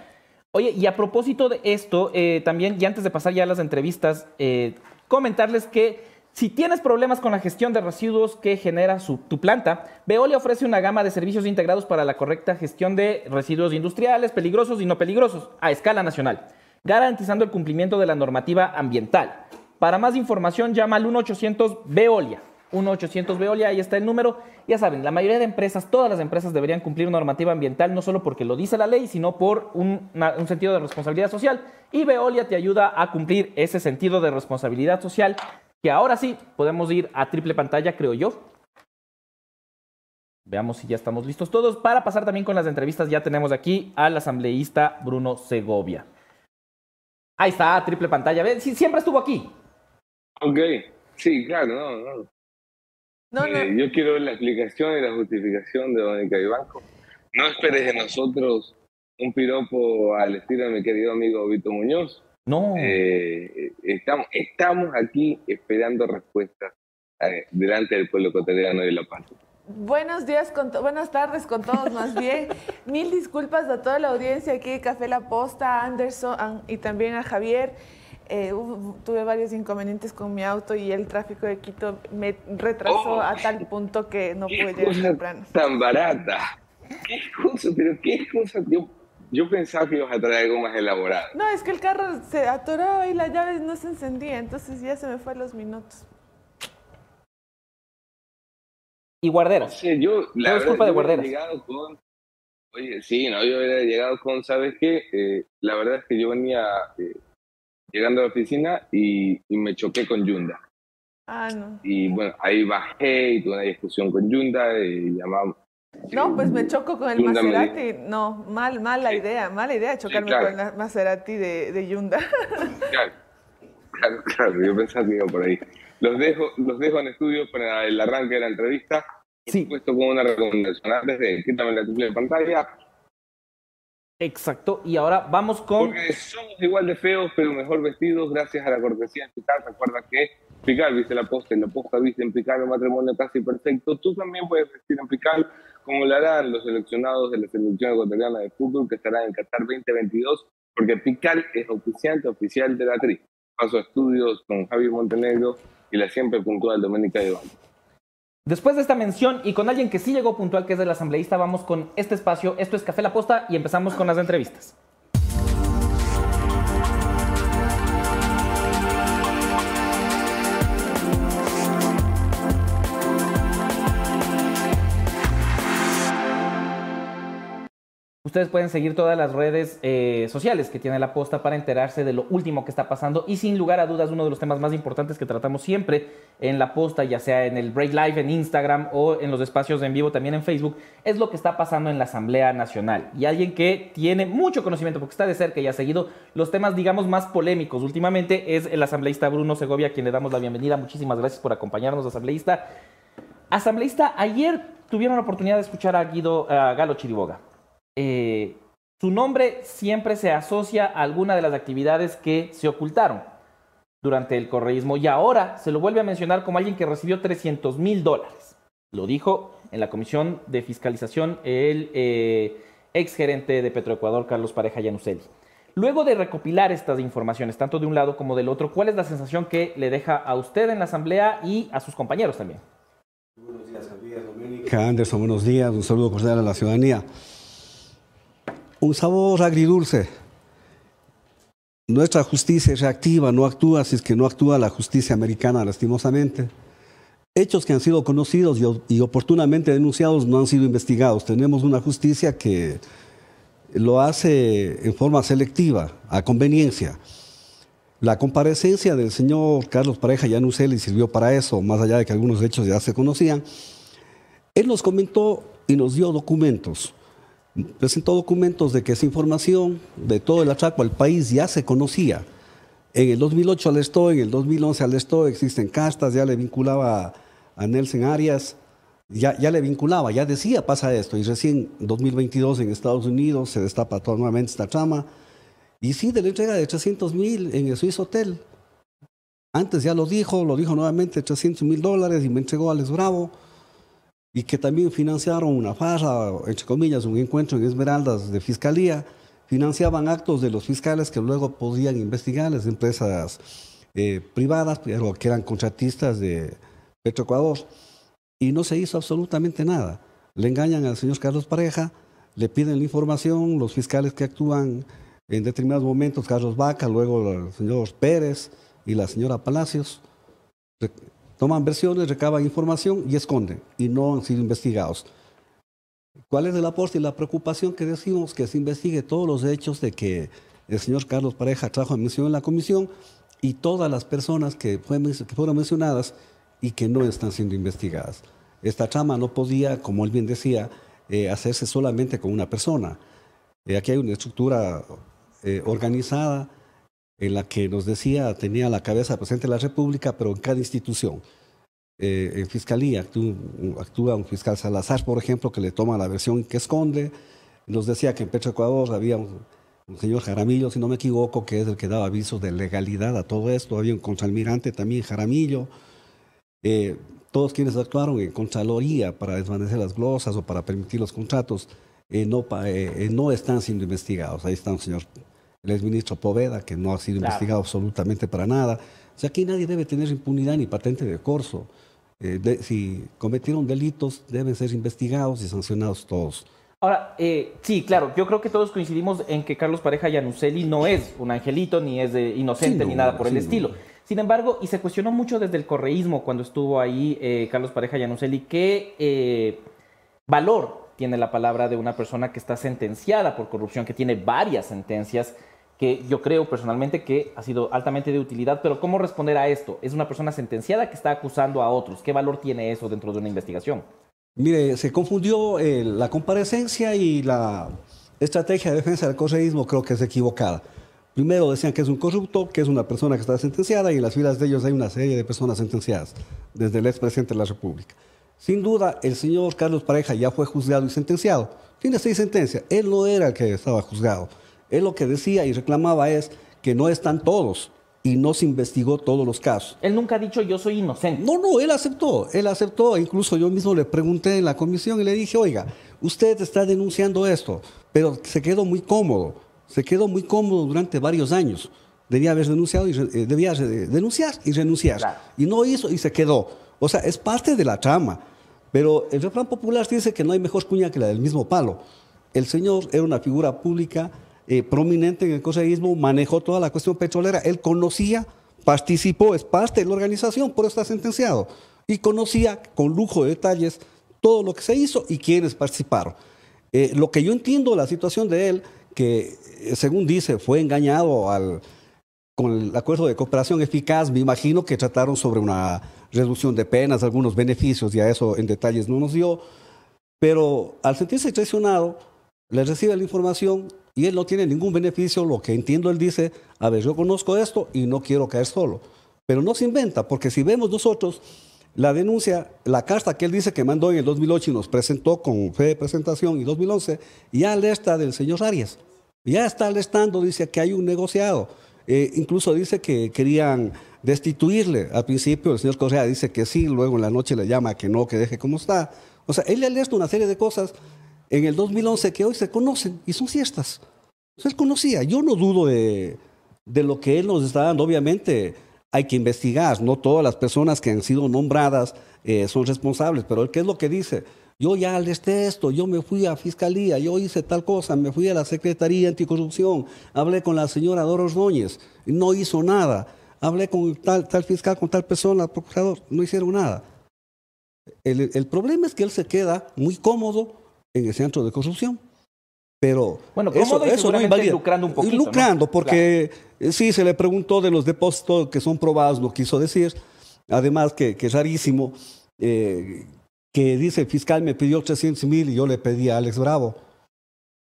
Oye, y a propósito de esto, eh, también, y antes de pasar ya a las entrevistas, eh, comentarles que si tienes problemas con la gestión de residuos que genera su- tu planta, Veolia ofrece una gama de servicios integrados para la correcta gestión de residuos industriales, peligrosos y no peligrosos, a escala nacional, garantizando el cumplimiento de la normativa ambiental. Para más información, llama al 1-800-VEOLIA. 1-800-VEOLIA, ahí está el número. Ya saben, la mayoría de empresas, todas las empresas deberían cumplir normativa ambiental, no solo porque lo dice la ley, sino por un, un sentido de responsabilidad social. Y Veolia te ayuda a cumplir ese sentido de responsabilidad social, que ahora sí podemos ir a triple pantalla, creo yo. Veamos si ya estamos listos todos. Para pasar también con las entrevistas, ya tenemos aquí al asambleísta Bruno Segovia. Ahí está, triple pantalla. Ve, sí, siempre estuvo aquí. Ok, sí, claro, no, no. No, no. Eh, yo quiero ver la explicación y la justificación de Dominica Ibanco. No esperes de nosotros un piropo al estilo de mi querido amigo Vito Muñoz. No. Eh, estamos, estamos aquí esperando respuestas eh, delante del pueblo ecuatoriano de La Paz. Buenos días, con buenas tardes con todos más bien. Mil disculpas a toda la audiencia aquí de Café La Posta, a Anderson y también a Javier. Eh, tuve varios inconvenientes con mi auto y el tráfico de Quito me retrasó Oh. a tal punto que no pude llegar temprano. tan barata. ¿Qué excusa? Pero qué excusa. Yo, yo pensaba que ibas a traer algo más elaborado. No, es que el carro se atoraba y la llave no se encendía, entonces ya se me fue los minutos. Y guarderas. Sí, yo, la verdad, culpa de yo hubiera guarderas. llegado con. Oye, sí, no, yo hubiera llegado con, ¿sabes qué? Eh, la verdad es que yo venía eh, llegando a la oficina y, y me choqué con Yunda. Ah, no. Y bueno, ahí bajé y tuve una discusión con Yunda y llamamos. No, pues me choco con el Hyundai me Maserati. No, mal, mala idea, mala idea chocarme claro. con el Maserati de, de Hyundai. Claro, claro, claro, yo pensaba que iba por ahí. Los dejo, los dejo en estudio para el arranque de la entrevista. Por Sí. supuesto, con una recomendación. Antes de quítame la triple pantalla, Exacto. Y ahora vamos con. porque somos igual de feos, pero mejor vestidos, gracias a la cortesía de Picar. Recuerda que Picar viste la posta y la posta viste en Picar, un matrimonio casi perfecto. Tú también puedes vestir en Picar, como lo harán los seleccionados de la selección ecuatoriana de fútbol que estarán en Qatar 2022, porque Picar es oficiante oficial de la tri. Paso a estudios con Javier Montenegro y la siempre puntual Doménica Iván. Después de esta mención y con alguien que sí llegó puntual, que es el asambleísta, vamos con este espacio. Esto es Café La Posta y empezamos con las entrevistas. Ustedes pueden seguir todas las redes eh, sociales que tiene la posta para enterarse de lo último que está pasando y sin lugar a dudas uno de los temas más importantes que tratamos siempre en la posta, ya sea en el Break Live en Instagram o en los espacios en vivo también en Facebook, es lo que está pasando en la Asamblea Nacional. Y alguien que tiene mucho conocimiento porque está de cerca y ha seguido los temas digamos más polémicos últimamente es el asambleísta Bruno Segovia, a quien le damos la bienvenida. Muchísimas gracias por acompañarnos, asambleísta. Asambleísta, ayer tuvieron la oportunidad de escuchar a Guido Galo Chiriboga. Eh, su nombre siempre se asocia a alguna de las actividades que se ocultaron durante el correísmo y ahora se lo vuelve a mencionar como alguien que recibió 300 mil dólares. Lo dijo en la Comisión de Fiscalización el eh, ex gerente de Petroecuador, Carlos Pareja Yanuseli. Luego de recopilar estas informaciones, tanto de un lado como del otro, ¿cuál es la sensación que le deja a usted en la Asamblea y a sus compañeros también? Buenos días, buenos días. Un saludo cordial a la ciudadanía. Un sabor agridulce. Nuestra justicia es reactiva, no actúa si es que no actúa la justicia americana, lastimosamente. Hechos que han sido conocidos y, oportunamente denunciados no han sido investigados. Tenemos una justicia que lo hace en forma selectiva, a conveniencia. La comparecencia del señor Carlos Pareja Yanuseli sirvió para eso, más allá de que algunos hechos ya se conocían. Él nos comentó y nos dio documentos. Presentó documentos de que esa información de todo el atraco al país ya se conocía. En el 2008 alestó, en el 2011 alestó, existen castas, ya le vinculaba a Nelson Arias, ya, ya le vinculaba, ya decía pasa esto. Y recién 2022 en Estados Unidos se destapa nuevamente esta trama. Y sí, de la entrega de 300 mil en el Swiss Hotel. Antes ya lo dijo, lo dijo nuevamente, 300 mil dólares y me entregó a Alex Bravo. Y que también financiaron una farra, entre comillas, un encuentro en Esmeraldas de Fiscalía. Financiaban actos de los fiscales que luego podían investigar, las empresas eh, privadas, que eran contratistas de Petroecuador. Y no se hizo absolutamente nada. Le engañan al señor Carlos Pareja, le piden la información, los fiscales que actúan en determinados momentos, Carlos Vaca, luego el señor Pérez y la señora Palacios, toman versiones, recaban información y esconden, y no han sido investigados. ¿Cuál es el aporte y la preocupación que decimos que se investigue todos los hechos de que el señor Carlos Pareja trajo a mención en la comisión y todas las personas que, fue, fueron mencionadas y que no están siendo investigadas? Esta trama no podía, como él bien decía, eh, hacerse solamente con una persona. Eh, aquí hay una estructura eh, organizada en la que nos decía tenía la cabeza presidente de la República, pero en cada institución. Eh, en fiscalía actúa, un fiscal Salazar, por ejemplo, que le toma la versión que esconde. Nos decía que en Petroecuador había un, señor Jaramillo, si no me equivoco, que es el que daba avisos de legalidad a todo esto. Había un contralmirante también, Jaramillo. Eh, todos quienes actuaron en Contraloría para desvanecer las glosas o para permitir los contratos eh, no, no están siendo investigados. Ahí está el señor, el exministro Poveda, que no ha sido investigado absolutamente para nada. O sea, aquí nadie debe tener impunidad ni patente de corso. si cometieron delitos, deben ser investigados y sancionados todos. Ahora, eh, sí, claro, yo creo que todos coincidimos en que Carlos Pareja Yanuseli no es un angelito, ni es de inocente, ni nada por el estilo. Sin embargo, y se cuestionó mucho desde el correísmo cuando estuvo ahí eh, Carlos Pareja Yanuseli, qué eh, valor tiene la palabra de una persona que está sentenciada por corrupción, que tiene varias sentencias, que yo creo personalmente que ha sido altamente de utilidad, pero ¿cómo responder a esto? Es una persona sentenciada que está acusando a otros. ¿Qué valor tiene eso dentro de una investigación? Mire, se confundió eh, la comparecencia y la estrategia de defensa del correísmo creo que es equivocada. Primero decían que es un corrupto, que es una persona que está sentenciada y en las filas de ellos hay una serie de personas sentenciadas, desde el expresidente de la República. Sin duda, el señor Carlos Pareja ya fue juzgado y sentenciado. Tiene seis sentencias. Él no era el que estaba juzgado. Él lo que decía y reclamaba es que no están todos y no se investigó todos los casos. Él nunca ha dicho yo soy inocente. No, no, él aceptó, él aceptó. Incluso yo mismo le pregunté en la comisión y le dije, oiga, usted está denunciando esto, pero se quedó muy cómodo, se quedó muy cómodo durante varios años. Debía haber denunciado y eh, debía denunciar y renunciar. Y no hizo y se quedó. O sea, es parte de la trama. Pero el refrán popular dice que no hay mejor cuña que la del mismo palo. El señor era una figura pública eh, prominente en el coseísmo, manejó toda la cuestión petrolera, él conocía, participó, es parte de la organización, por eso está sentenciado, y conocía con lujo de detalles todo lo que se hizo y quienes participaron. Eh, lo que yo entiendo de la situación de él, que eh, según dice fue engañado al, con el acuerdo de cooperación eficaz, me imagino que trataron sobre una reducción de penas, algunos beneficios, y a eso en detalles no nos dio, pero al sentirse traicionado, le recibe la información y él no tiene ningún beneficio, lo que entiendo él dice, a ver, yo conozco esto y no quiero caer solo. Pero no se inventa, porque si vemos nosotros la denuncia, la carta que él dice que mandó en el 2008 y nos presentó con fe de presentación y 2011, ya alerta del señor Arias. Ya está alertando, dice que hay un negociado. Eh, incluso dice que querían destituirle. Al principio el señor Correa dice que sí, luego en la noche le llama que no, que deje como está. O sea, él le alerta una serie de cosas en el 2011 que hoy se conocen y son siestas. Él conocía, yo no dudo de, lo que él nos está dando, obviamente hay que investigar, no todas las personas que han sido nombradas eh, son responsables, pero ¿qué es lo que dice? Yo ya alerté esto, yo me fui a fiscalía, yo hice tal cosa, me fui a la Secretaría Anticorrupción, hablé con la señora Doros Núñez, no hizo nada, hablé con tal, tal fiscal, con tal persona, procurador, no hicieron nada. el problema es que él se queda muy cómodo en el centro de corrupción. Pero bueno, eso, eso no invalida. lucrando un poquito. Lucrando, porque sí se le preguntó de los depósitos que son probados, lo quiso decir. Además, que, que es rarísimo, eh, que dice el fiscal me pidió 300 mil y yo le pedí a Alex Bravo.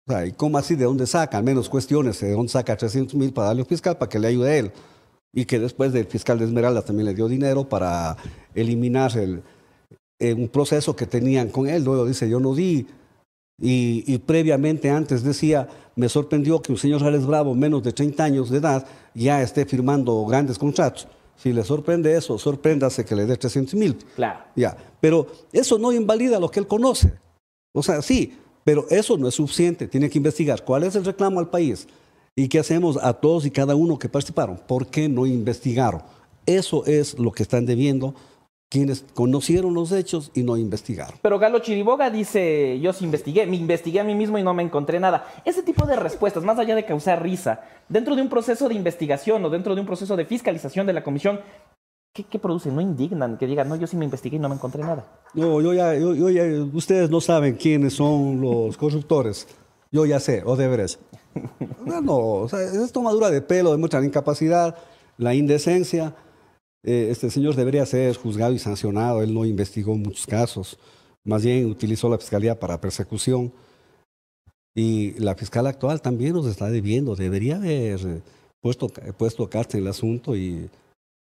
O sea, ¿y cómo así? ¿De dónde saca? Al menos cuestiones, ¿de dónde saca 300 mil para darle al fiscal para que le ayude a él? Y que después del fiscal de Esmeralda también le dio dinero para eliminar el, eh, un proceso que tenían con él. Luego dice, yo no di y, previamente antes decía, me sorprendió que un señor Alex Bravo, menos de 30 años de edad, ya esté firmando grandes contratos. Si le sorprende eso, sorpréndase que le dé 300 mil. Claro. Ya. Pero eso no invalida lo que él conoce. O sea, sí, pero eso no es suficiente. Tiene que investigar cuál es el reclamo al país y qué hacemos a todos y cada uno que participaron. ¿Por qué no investigaron? Eso es lo que están debiendo quienes conocieron los hechos y no investigaron. Pero Galo Chiriboga dice, yo sí investigué, me investigué a mí mismo y no me encontré nada. Ese tipo de respuestas, más allá de causar risa, dentro de un proceso de investigación o dentro de un proceso de fiscalización de la comisión, ¿qué, qué producen? ¿No indignan que digan, no, yo sí me investigué y no me encontré nada? No, yo ya, yo, ya ustedes no saben quiénes son los corruptores. Yo ya sé, o deberes. No, no, o sea, es tomadura de pelo, demuestra la incapacidad, la indecencia. Eh, este señor debería ser juzgado y sancionado. Él no investigó muchos casos, más bien utilizó la fiscalía para persecución. Y la fiscal actual también nos está debiendo. Debería haber puesto, puesto cárcel el asunto y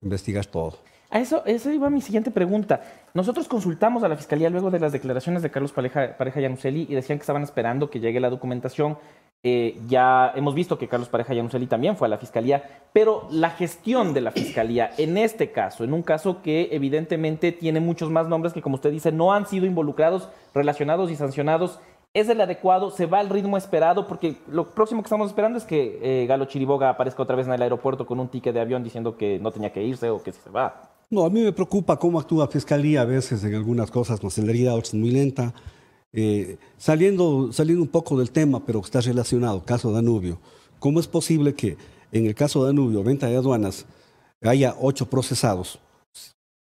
investigar todo. A eso, eso iba mi siguiente pregunta. Nosotros consultamos a la Fiscalía luego de las declaraciones de Carlos Pareja, Pareja y decían que estaban esperando que llegue la documentación Eh, ya hemos visto que Carlos Pareja Yanuseli también fue a la fiscalía, pero la gestión de la fiscalía en este caso, en un caso que evidentemente tiene muchos más nombres que, como usted dice, no han sido involucrados, relacionados y sancionados, ¿es el adecuado? ¿Se va al ritmo esperado? Porque lo próximo que estamos esperando es que eh, Galo Chiriboga aparezca otra vez en el aeropuerto con un ticket de avión diciendo que no tenía que irse o que se va. No, a mí me preocupa cómo actúa Fiscalía a veces en algunas cosas, no celeridad, otras muy lenta. Eh, saliendo, saliendo un poco del tema, pero está relacionado, caso Danubio. ¿Cómo es posible que en el caso Danubio, venta de aduanas, haya ocho procesados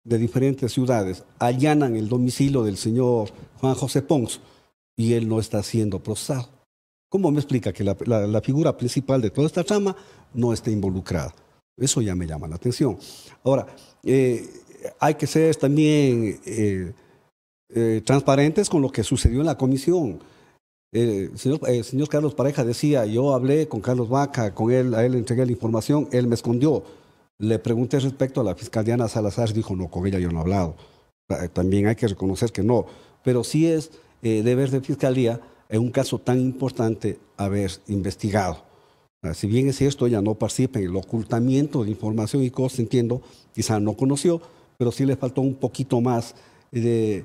de diferentes ciudades, allanan el domicilio del señor Juan José Pons y él no está siendo procesado? ¿Cómo me explica que la, la, la figura principal de toda esta trama no esté involucrada? Eso ya me llama la atención. Ahora, eh, hay que ser también... Eh, eh, transparentes con lo que sucedió en la comisión. Eh, el señor, eh, señor, Carlos Pareja decía, yo hablé con Carlos Vaca, con él, a él le entregué la información, él me escondió. Le pregunté respecto a la fiscal Diana Salazar, dijo, no, con ella yo no he hablado. También hay que reconocer que no, pero sí es deber de fiscalía en un caso tan importante haber investigado. Si bien es cierto, ella no participa en el ocultamiento de información y cosas, entiendo, quizá no conoció, pero sí le faltó un poquito más de,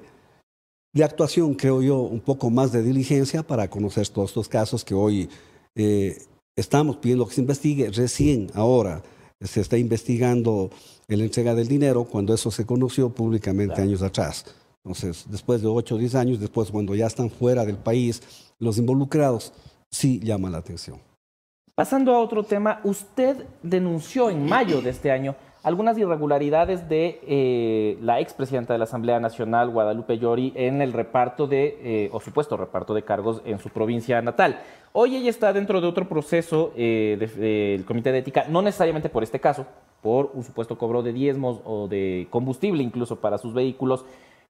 de actuación, creo yo, un poco más de diligencia para conocer todos estos casos que hoy eh, estamos pidiendo que se investigue. Recién ahora se está investigando la entrega del dinero cuando eso se conoció públicamente años atrás. Entonces, después de 8 o 10 años, después cuando ya están fuera del país, los involucrados, sí llama la atención. Pasando a otro tema, usted denunció en mayo de este año algunas irregularidades de eh, la expresidenta de la Asamblea Nacional, Guadalupe Llori, en el reparto de, eh, o supuesto reparto de cargos en su provincia natal. Hoy ella está dentro de otro proceso eh, del Comité de Ética, no necesariamente por este caso, por un supuesto cobro de diezmos o de combustible incluso para sus vehículos.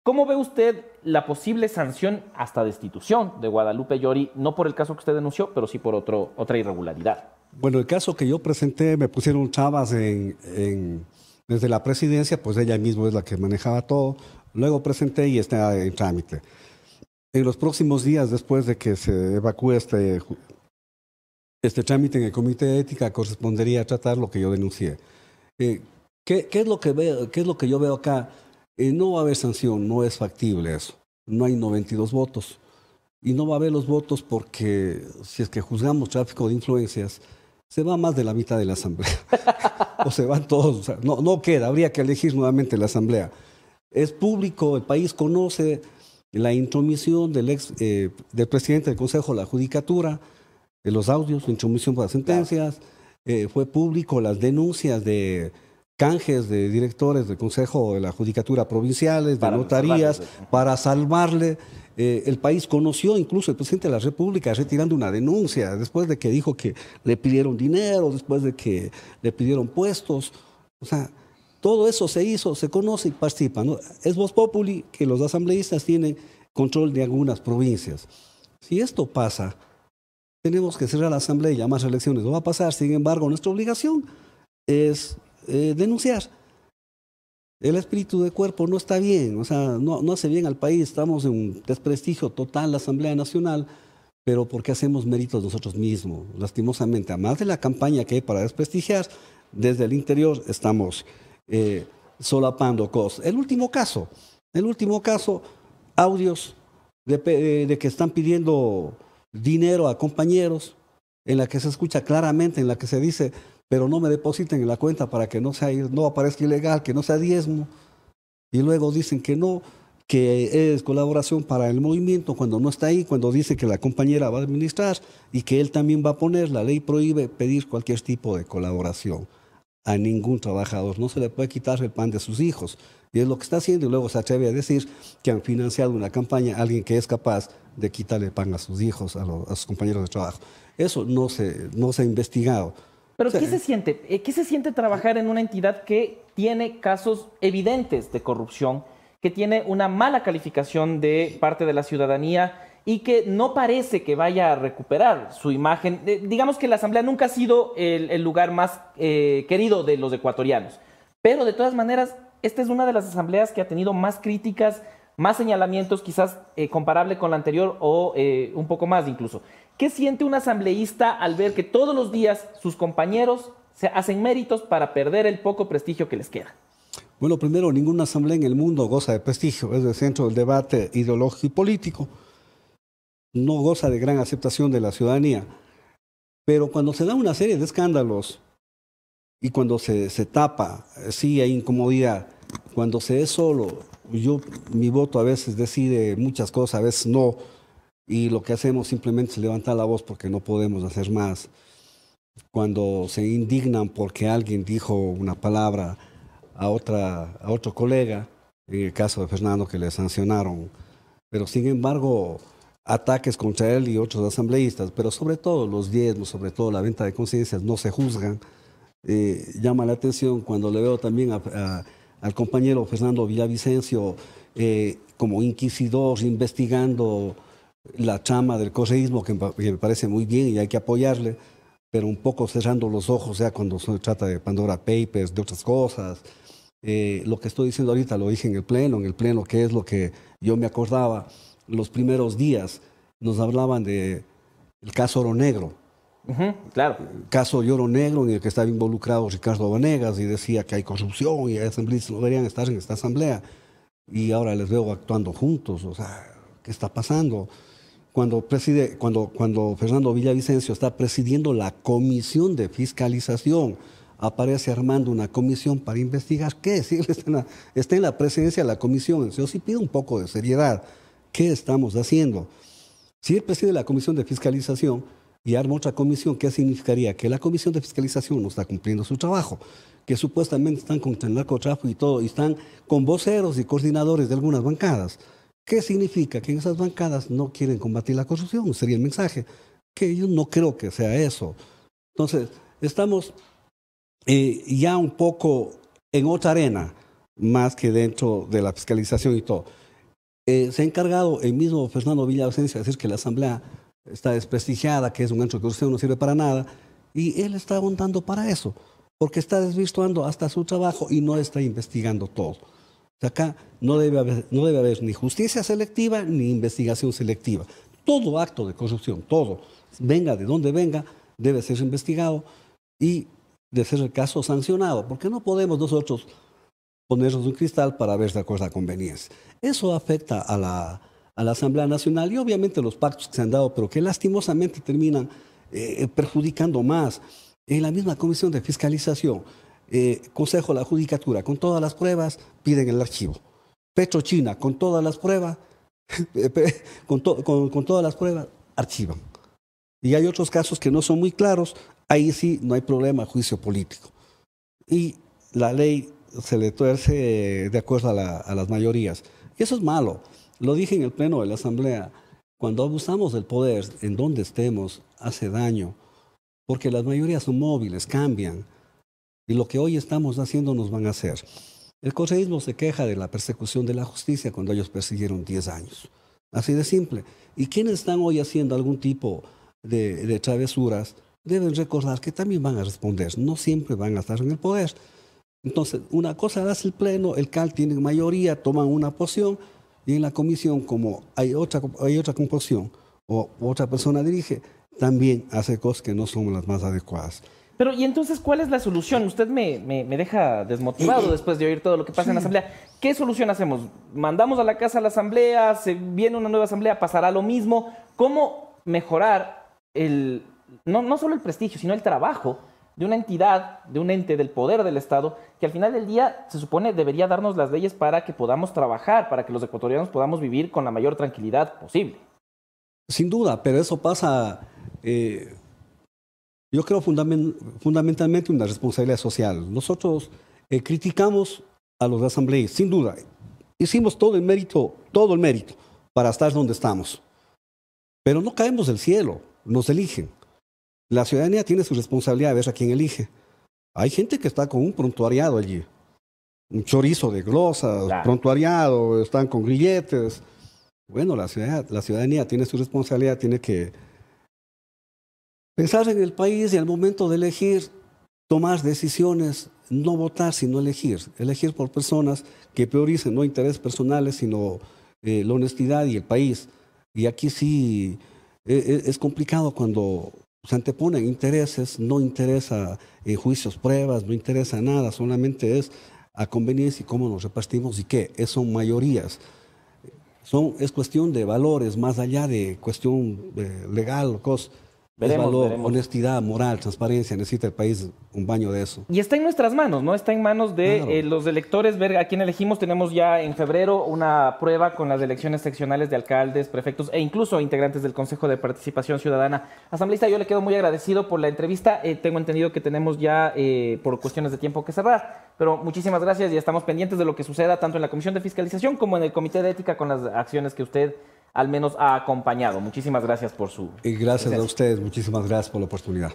¿Cómo ve usted la posible sanción hasta destitución de Guadalupe Llori, no por el caso que usted denunció, pero sí por otro, otra irregularidad? Bueno, el caso que yo presenté, me pusieron chavas en, desde la presidencia, pues ella misma es la que manejaba todo. Luego presenté y está en trámite. En los próximos días, después de que se evacúe este, este trámite en el Comité de Ética, correspondería a tratar lo que yo denuncié. Eh, ¿qué, ¿qué, es lo que veo, ¿Qué es lo que yo veo acá? Eh, no va a haber sanción, no es factible eso. No hay 92 votos. Y no va a haber los votos porque si es que juzgamos tráfico de influencias, se va más de la mitad de la asamblea. o se van todos. no, no queda, habría que elegir nuevamente la asamblea. Es público, el país conoce la intromisión del, ex, eh, del presidente del Consejo de la Judicatura, de los audios, intromisión para sentencias. Eh, fue público las denuncias de canjes de directores del Consejo de la Judicatura provinciales, de notarías, para salvarle. Eh, el país conoció incluso el presidente de la República retirando una denuncia después de que dijo que le pidieron dinero, después de que le pidieron puestos. O sea, todo eso se hizo, se conoce y participa. Es voz populi que los asambleístas tienen control de algunas provincias. Si esto pasa, tenemos que cerrar la asamblea y llamar elecciones. No va a pasar, sin embargo, nuestra obligación es eh, denunciar el espíritu de cuerpo no está bien, o sea, no, no hace bien al país, estamos en un desprestigio total la Asamblea Nacional, pero porque hacemos méritos nosotros mismos, lastimosamente, además de la campaña que hay para desprestigiar, desde el interior estamos eh, solapando cosas. El último caso, el último caso, audios eh, de que están pidiendo dinero a compañeros, en la que se escucha claramente, en la que se dice, pero no me depositen en la cuenta para que no, sea, no aparezca ilegal, que no sea diezmo. Y luego dicen que no, que es colaboración para el movimiento cuando no está ahí, cuando dice que la compañera va a administrar y que él también va a poner, la ley prohíbe pedir cualquier tipo de colaboración a ningún trabajador. No se le puede quitar el pan de sus hijos. Y es lo que está haciendo y luego se atreve a decir que han financiado una campaña alguien que es capaz de quitarle pan a sus hijos, a, a sus compañeros de trabajo. Eso no se, no se ha investigado. Pero ¿qué se siente? Eh, ¿Qué se siente trabajar en una entidad que tiene casos evidentes de corrupción, que tiene una mala calificación de parte de la ciudadanía y que no parece que vaya a recuperar su imagen? Eh, digamos que la Asamblea nunca ha sido el, lugar más eh, querido de los ecuatorianos, pero de todas maneras, esta es una de las asambleas que ha tenido más críticas, más señalamientos, quizás eh, comparable con la anterior o eh, un poco más incluso. ¿Qué siente un asambleísta al ver que todos los días sus compañeros se hacen méritos para perder el poco prestigio que les queda? Bueno, primero, ninguna asamblea en el mundo goza de prestigio, es el centro del debate ideológico y político. No goza de gran aceptación de la ciudadanía. Pero cuando se da una serie de escándalos y cuando se, se tapa, sí hay incomodidad. Cuando se es solo, yo, mi voto a veces decide muchas cosas, a veces no. Y lo que hacemos simplemente es levantar la voz porque no podemos hacer más. Cuando se indignan porque alguien dijo una palabra a, otra, a otro colega, en el caso de Fernando que le sancionaron, pero sin embargo ataques contra él y otros asambleístas, pero sobre todo los diezmos, sobre todo la venta de conciencias, no se juzgan. Eh, llama la atención cuando le veo también al compañero Fernando Villavicencio eh, como inquisidor investigando la chama del correísmo, que, me parece muy bien y hay que apoyarle, pero un poco cerrando los ojos ya cuando se trata de Pandora Papers, de otras cosas. Eh, lo que estoy diciendo ahorita lo dije en el Pleno, en el Pleno, que es lo que yo me acordaba los primeros días. Nos hablaban del el caso Oro Negro. Claro. Caso de Oro Negro en el que estaba involucrado Ricardo Vanegas y decía que hay corrupción y asambleístas no deberían estar en esta asamblea. Y ahora les veo actuando juntos. O sea, ¿qué está pasando? Cuando, preside, cuando, cuando Fernando Villavicencio está presidiendo la comisión de fiscalización, aparece armando una comisión para investigar qué, si él está en, la, está en la presidencia de la comisión. Yo sí pido un poco de seriedad. ¿Qué estamos haciendo? Si él preside la comisión de fiscalización y arma otra comisión, ¿qué significaría? Que la comisión de fiscalización no está cumpliendo su trabajo, que supuestamente están contra el narcotráfico y todo, y están con voceros y coordinadores de algunas bancadas. ¿Qué significa? Que en esas bancadas no quieren combatir la corrupción, sería el mensaje. Que yo no creo que sea eso. Entonces, estamos eh, ya un poco en otra arena, más que dentro de la fiscalización y todo. Eh, se ha encargado el mismo Fernando Villavicencio de decir que la Asamblea está desprestigiada, que es un ancho de corrupción, no sirve para nada, y él está abondando para eso, porque está desvirtuando hasta su trabajo y no está investigando todo. acá no debe, haber, no debe haber ni justicia selectiva ni investigación selectiva. Todo acto de corrupción, todo, venga de donde venga, debe ser investigado y de ser el caso sancionado, porque no podemos nosotros ponernos un cristal para ver si acuerda a conveniencia. Eso afecta a la, a la, Asamblea Nacional y obviamente los pactos que se han dado, pero que lastimosamente terminan eh, perjudicando más. En la misma comisión de fiscalización, eh, Consejo de la Judicatura, con todas las pruebas, piden el archivo. Petrochina, con todas las pruebas, con, con, con todas las pruebas, archivan. Y hay otros casos que no son muy claros, ahí sí no hay problema, juicio político. Y la ley se le tuerce de acuerdo a, las mayorías. Y eso es malo. Lo dije en el pleno de la Asamblea. Cuando abusamos del poder, en donde estemos, hace daño, porque las mayorías son móviles, cambian, y lo que hoy estamos haciendo nos van a hacer. El correísmo se queja de la persecución de la justicia cuando ellos persiguieron 10 años. Así de simple. Y quienes están hoy haciendo algún tipo de, de travesuras deben recordar que también van a responder. No siempre van a estar en el poder. Entonces, una cosa hace el Pleno, el CAL tiene mayoría, toman una posición y en la comisión, como hay otra, hay otra composición o otra persona dirige, también hace cosas que no son las más adecuadas. Pero, ¿y entonces cuál es la solución? Usted me, me, deja desmotivado después de oír todo lo que pasa en la Asamblea. ¿Qué solución hacemos? ¿Mandamos a la casa a la Asamblea? ¿Se viene una nueva Asamblea? ¿Pasará lo mismo? ¿Cómo mejorar el, no, no solo el prestigio, sino el trabajo de una entidad, de un ente del poder del Estado, que al final del día se supone debería darnos las leyes para que podamos trabajar, para que los ecuatorianos podamos vivir con la mayor tranquilidad posible. Sin duda, pero eso pasa, eh, yo creo fundamentalmente una responsabilidad social. Nosotros eh, criticamos a los asambleístas, sin duda. Hicimos todo el mérito, todo el mérito para estar donde estamos. Pero no caemos del cielo, nos eligen. La ciudadanía tiene su responsabilidad de ver a quién elige. Hay gente que está con un prontuariado allí. Un chorizo de glosas, prontuariado, están con grilletes. Bueno, la, la ciudadanía tiene su responsabilidad, tiene que pensar en el país y al momento de elegir, tomar decisiones, no votar, sino elegir. Elegir por personas que prioricen no intereses personales, sino eh, la honestidad y el país. Y aquí sí e, e, es complicado cuando se anteponen intereses, no interesa en juicios pruebas, no interesa nada, solamente es a conveniencia y cómo nos repartimos y qué, son mayorías. Son, es cuestión de valores, más allá de cuestión eh, legal, cosas Veremos, valor, honestidad, moral, transparencia. Necesita el país un baño de eso. Y está en nuestras manos, ¿no? Está en manos de eh, los electores ver a quién elegimos. Tenemos ya en febrero una prueba con las elecciones seccionales de alcaldes, prefectos e incluso integrantes del Consejo de Participación Ciudadana. Asambleísta, yo le quedo muy agradecido por la entrevista. Eh, tengo entendido que tenemos ya eh, por cuestiones de tiempo que cerrar, pero muchísimas gracias y estamos pendientes de lo que suceda tanto en la Comisión de Fiscalización como en el Comité de Ética con las acciones que usted al menos ha acompañado. Muchísimas gracias por su... Y gracias a ustedes, muchísimas gracias por la oportunidad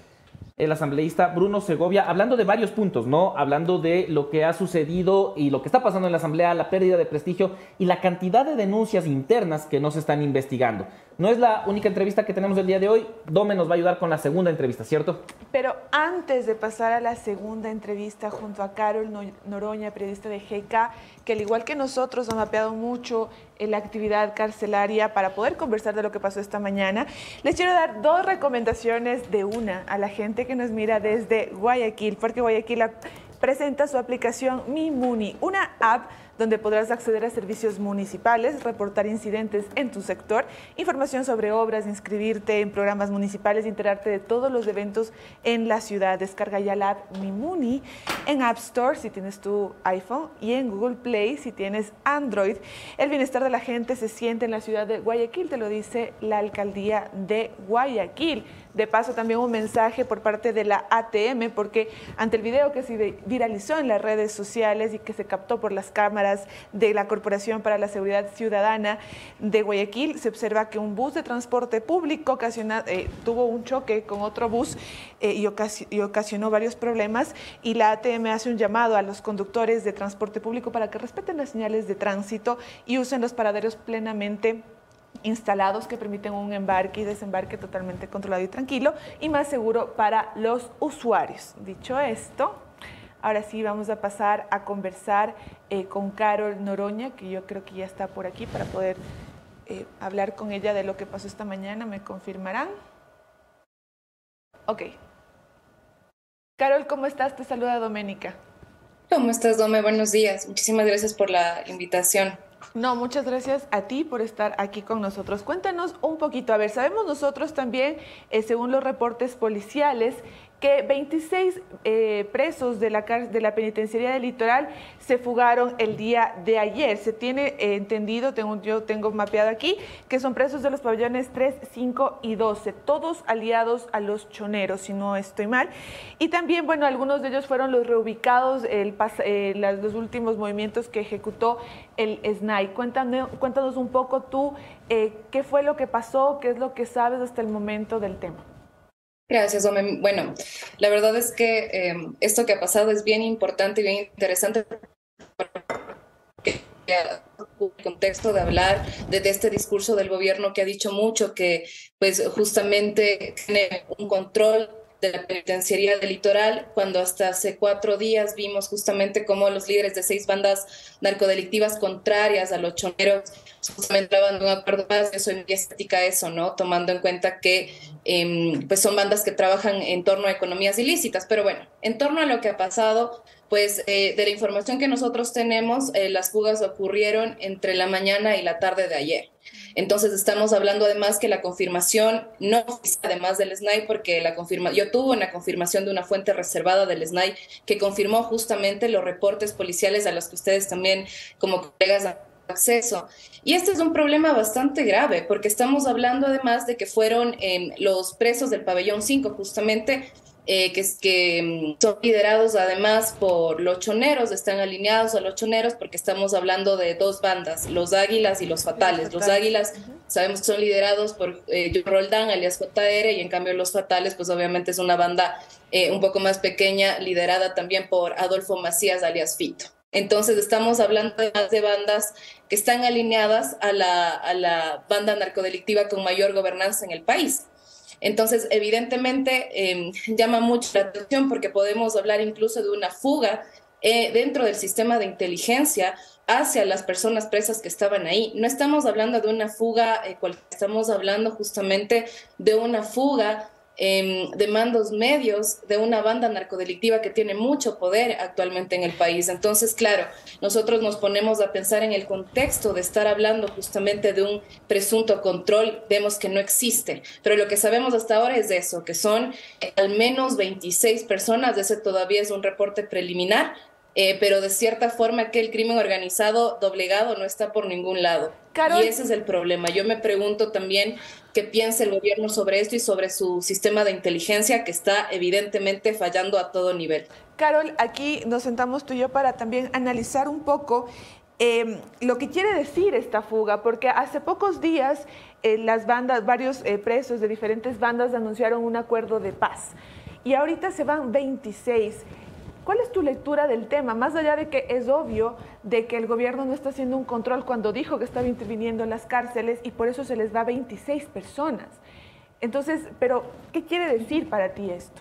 el asambleísta Bruno Segovia, hablando de varios puntos, ¿no? Hablando de lo que ha sucedido y lo que está pasando en la asamblea, la pérdida de prestigio y la cantidad de denuncias internas que no se están investigando. No es la única entrevista que tenemos el día de hoy. Dome nos va a ayudar con la segunda entrevista, ¿cierto? Pero antes de pasar a la segunda entrevista junto a Carol Noroña, periodista de GK, que al igual que nosotros ha mapeado mucho la actividad carcelaria para poder conversar de lo que pasó esta mañana, les quiero dar dos recomendaciones de una a la gente que nos mira desde Guayaquil, porque Guayaquil presenta su aplicación Mi Muni, una app donde podrás acceder a servicios municipales, reportar incidentes en tu sector, información sobre obras, inscribirte en programas municipales, enterarte de todos los eventos en la ciudad. Descarga ya la app Mimuni en App Store si tienes tu iPhone y en Google Play si tienes Android. El bienestar de la gente se siente en la ciudad de Guayaquil, te lo dice la alcaldía de Guayaquil. De paso, también un mensaje por parte de la ATM, porque ante el video que se viralizó en las redes sociales y que se captó por las cámaras de la Corporación para la Seguridad Ciudadana de Guayaquil, se observa que un bus de transporte público eh, tuvo un choque con otro bus eh, y, y ocasionó varios problemas. Y la ATM hace un llamado a los conductores de transporte público para que respeten las señales de tránsito y usen los paraderos plenamente instalados que permiten un embarque y desembarque totalmente controlado y tranquilo y más seguro para los usuarios. Dicho esto, ahora sí vamos a pasar a conversar eh, con Carol Noroña, que yo creo que ya está por aquí para poder eh, hablar con ella de lo que pasó esta mañana. ¿Me confirmarán? Ok. Carol, ¿cómo estás? Te saluda Doménica. ¿Cómo estás, Dome? Buenos días. Muchísimas gracias por la invitación. No, muchas gracias a ti por estar aquí con nosotros. Cuéntanos un poquito, a ver, sabemos nosotros también, eh, según los reportes policiales, que 26 eh, presos de la, de la penitenciaría del litoral se fugaron el día de ayer. Se tiene eh, entendido, tengo, yo tengo mapeado aquí, que son presos de los pabellones 3, 5 y 12, todos aliados a los choneros, si no estoy mal. Y también, bueno, algunos de ellos fueron los reubicados, el, eh, los últimos movimientos que ejecutó el SNAI. Cuéntanos, cuéntanos un poco tú qué fue lo que pasó, qué es lo que sabes hasta el momento del tema. Gracias, Ome. Bueno, la verdad es que em, esto que ha pasado es bien importante y bien interesante el contexto de hablar de, de, este discurso del gobierno que ha dicho mucho que pues justamente tiene un control de la penitenciaría del litoral, cuando hasta hace cuatro días vimos justamente cómo los líderes de seis bandas narcodelictivas contrarias a los choneros justamente hablaban de un acuerdo más, eso estética eso, ¿no? Tomando en cuenta que em, pues son bandas que trabajan en torno a economías ilícitas. Pero bueno, en torno a lo que ha pasado, pues eh, de la información que nosotros tenemos, eh, las fugas ocurrieron entre la mañana y la tarde de ayer. Entonces estamos hablando además que la confirmación no además del SNAI, porque la confirma, yo tuve una confirmación de una fuente reservada del SNAI que confirmó justamente los reportes policiales a los que ustedes también como colegas han acceso. Y este es un problema bastante grave, porque estamos hablando además de que fueron em, los presos del pabellón 5 justamente eh, que, que mm, son liderados además por los choneros, están alineados a los choneros porque estamos hablando de dos bandas, los Águilas y los Fatales. Los Águilas sabemos que son liderados por eh, John Roldán, alias JR, y en cambio los Fatales, pues obviamente es una banda eh, un poco más pequeña, liderada también por Adolfo Macías, alias Fito. Entonces estamos hablando de bandas que están alineadas a la, a la banda narcodelictiva con mayor gobernanza en el país. Entonces, evidentemente, em, llama mucho la atención porque podemos hablar incluso de una fuga eh, dentro del sistema de inteligencia hacia las personas presas que estaban ahí. No estamos hablando de una fuga, eh, estamos hablando justamente de una fuga Em, de mandos medios de una banda narcodelictiva que tiene mucho poder actualmente en el país. Entonces, claro, nosotros nos ponemos a pensar en el contexto de estar hablando justamente de un presunto control, vemos que no existe, pero lo que sabemos hasta ahora es eso, que son al menos 26 personas, ese todavía es un reporte preliminar, eh, pero de cierta forma que el crimen organizado doblegado no está por ningún lado. Y ese es el problema. Yo me pregunto también qué piensa el gobierno sobre esto y sobre su sistema de inteligencia que está evidentemente fallando a todo nivel. Carol, aquí nos sentamos tú y yo para también analizar un poco em, lo que quiere decir esta fuga, porque hace pocos días eh, las bandas, varios eh, presos de diferentes bandas anunciaron un acuerdo de paz y ahorita se van 26. ¿Cuál es tu lectura del tema? Más allá de que es obvio de que el gobierno no está haciendo un control cuando dijo que estaba interviniendo en las cárceles y por eso se les va a 26 personas. Entonces, pero, ¿qué quiere decir para ti esto?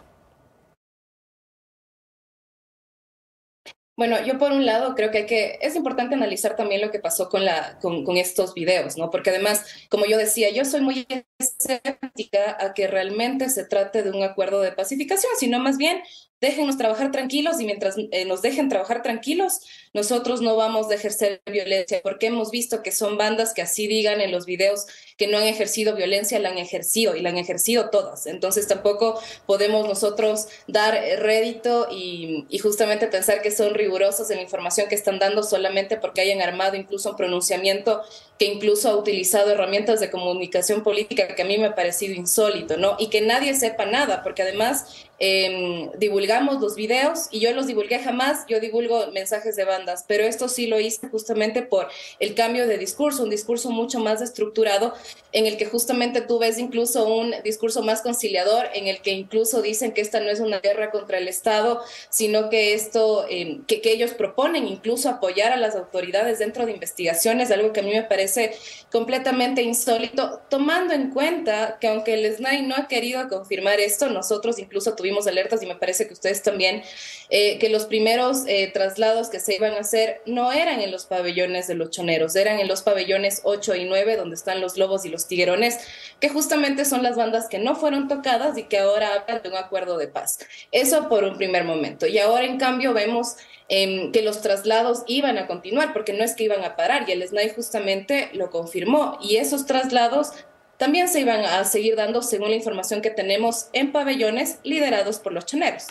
Bueno, yo por un lado creo que es importante analizar también lo que pasó con, la, con, con, estos videos, ¿no? Porque además, como yo decía, yo soy muy escéptica a que realmente se trate de un acuerdo de pacificación, sino más bien déjenos trabajar tranquilos y mientras eh, nos dejen trabajar tranquilos, nosotros no vamos a ejercer violencia, porque hemos visto que son bandas que así digan en los videos que no han ejercido violencia, la han ejercido y la han ejercido todas. Entonces tampoco podemos nosotros dar rédito y, y justamente pensar que son rigurosos en la información que están dando solamente porque hayan armado incluso un pronunciamiento que incluso ha utilizado herramientas de comunicación política que a mí me ha parecido insólito, ¿no? Y que nadie sepa nada, porque además eh, divulgamos los videos y yo los divulgué jamás, yo divulgo mensajes de bandas, pero esto sí lo hice justamente por el cambio de discurso, un discurso mucho más estructurado en el que justamente tú ves incluso un discurso más conciliador, en el que incluso dicen que esta no es una guerra contra el Estado, sino que esto, eh, que, que ellos proponen incluso apoyar a las autoridades dentro de investigaciones, algo que a mí me parece completamente insólito, tomando en cuenta que aunque el SNAI no ha querido confirmar esto, nosotros incluso tuvimos alertas y me parece que ustedes también, eh, que los primeros eh, traslados que se iban hacer no eran en los pabellones de los choneros, eran en los pabellones 8 y 9, donde están los lobos y los tiguerones, que justamente son las bandas que no fueron tocadas y que ahora hablan de un acuerdo de paz. Eso por un primer momento. Y ahora, en cambio, vemos em, que los traslados iban a continuar, porque no es que iban a parar, y el SNAI justamente lo confirmó. Y esos traslados también se iban a seguir dando según la información que tenemos en pabellones liderados por los choneros.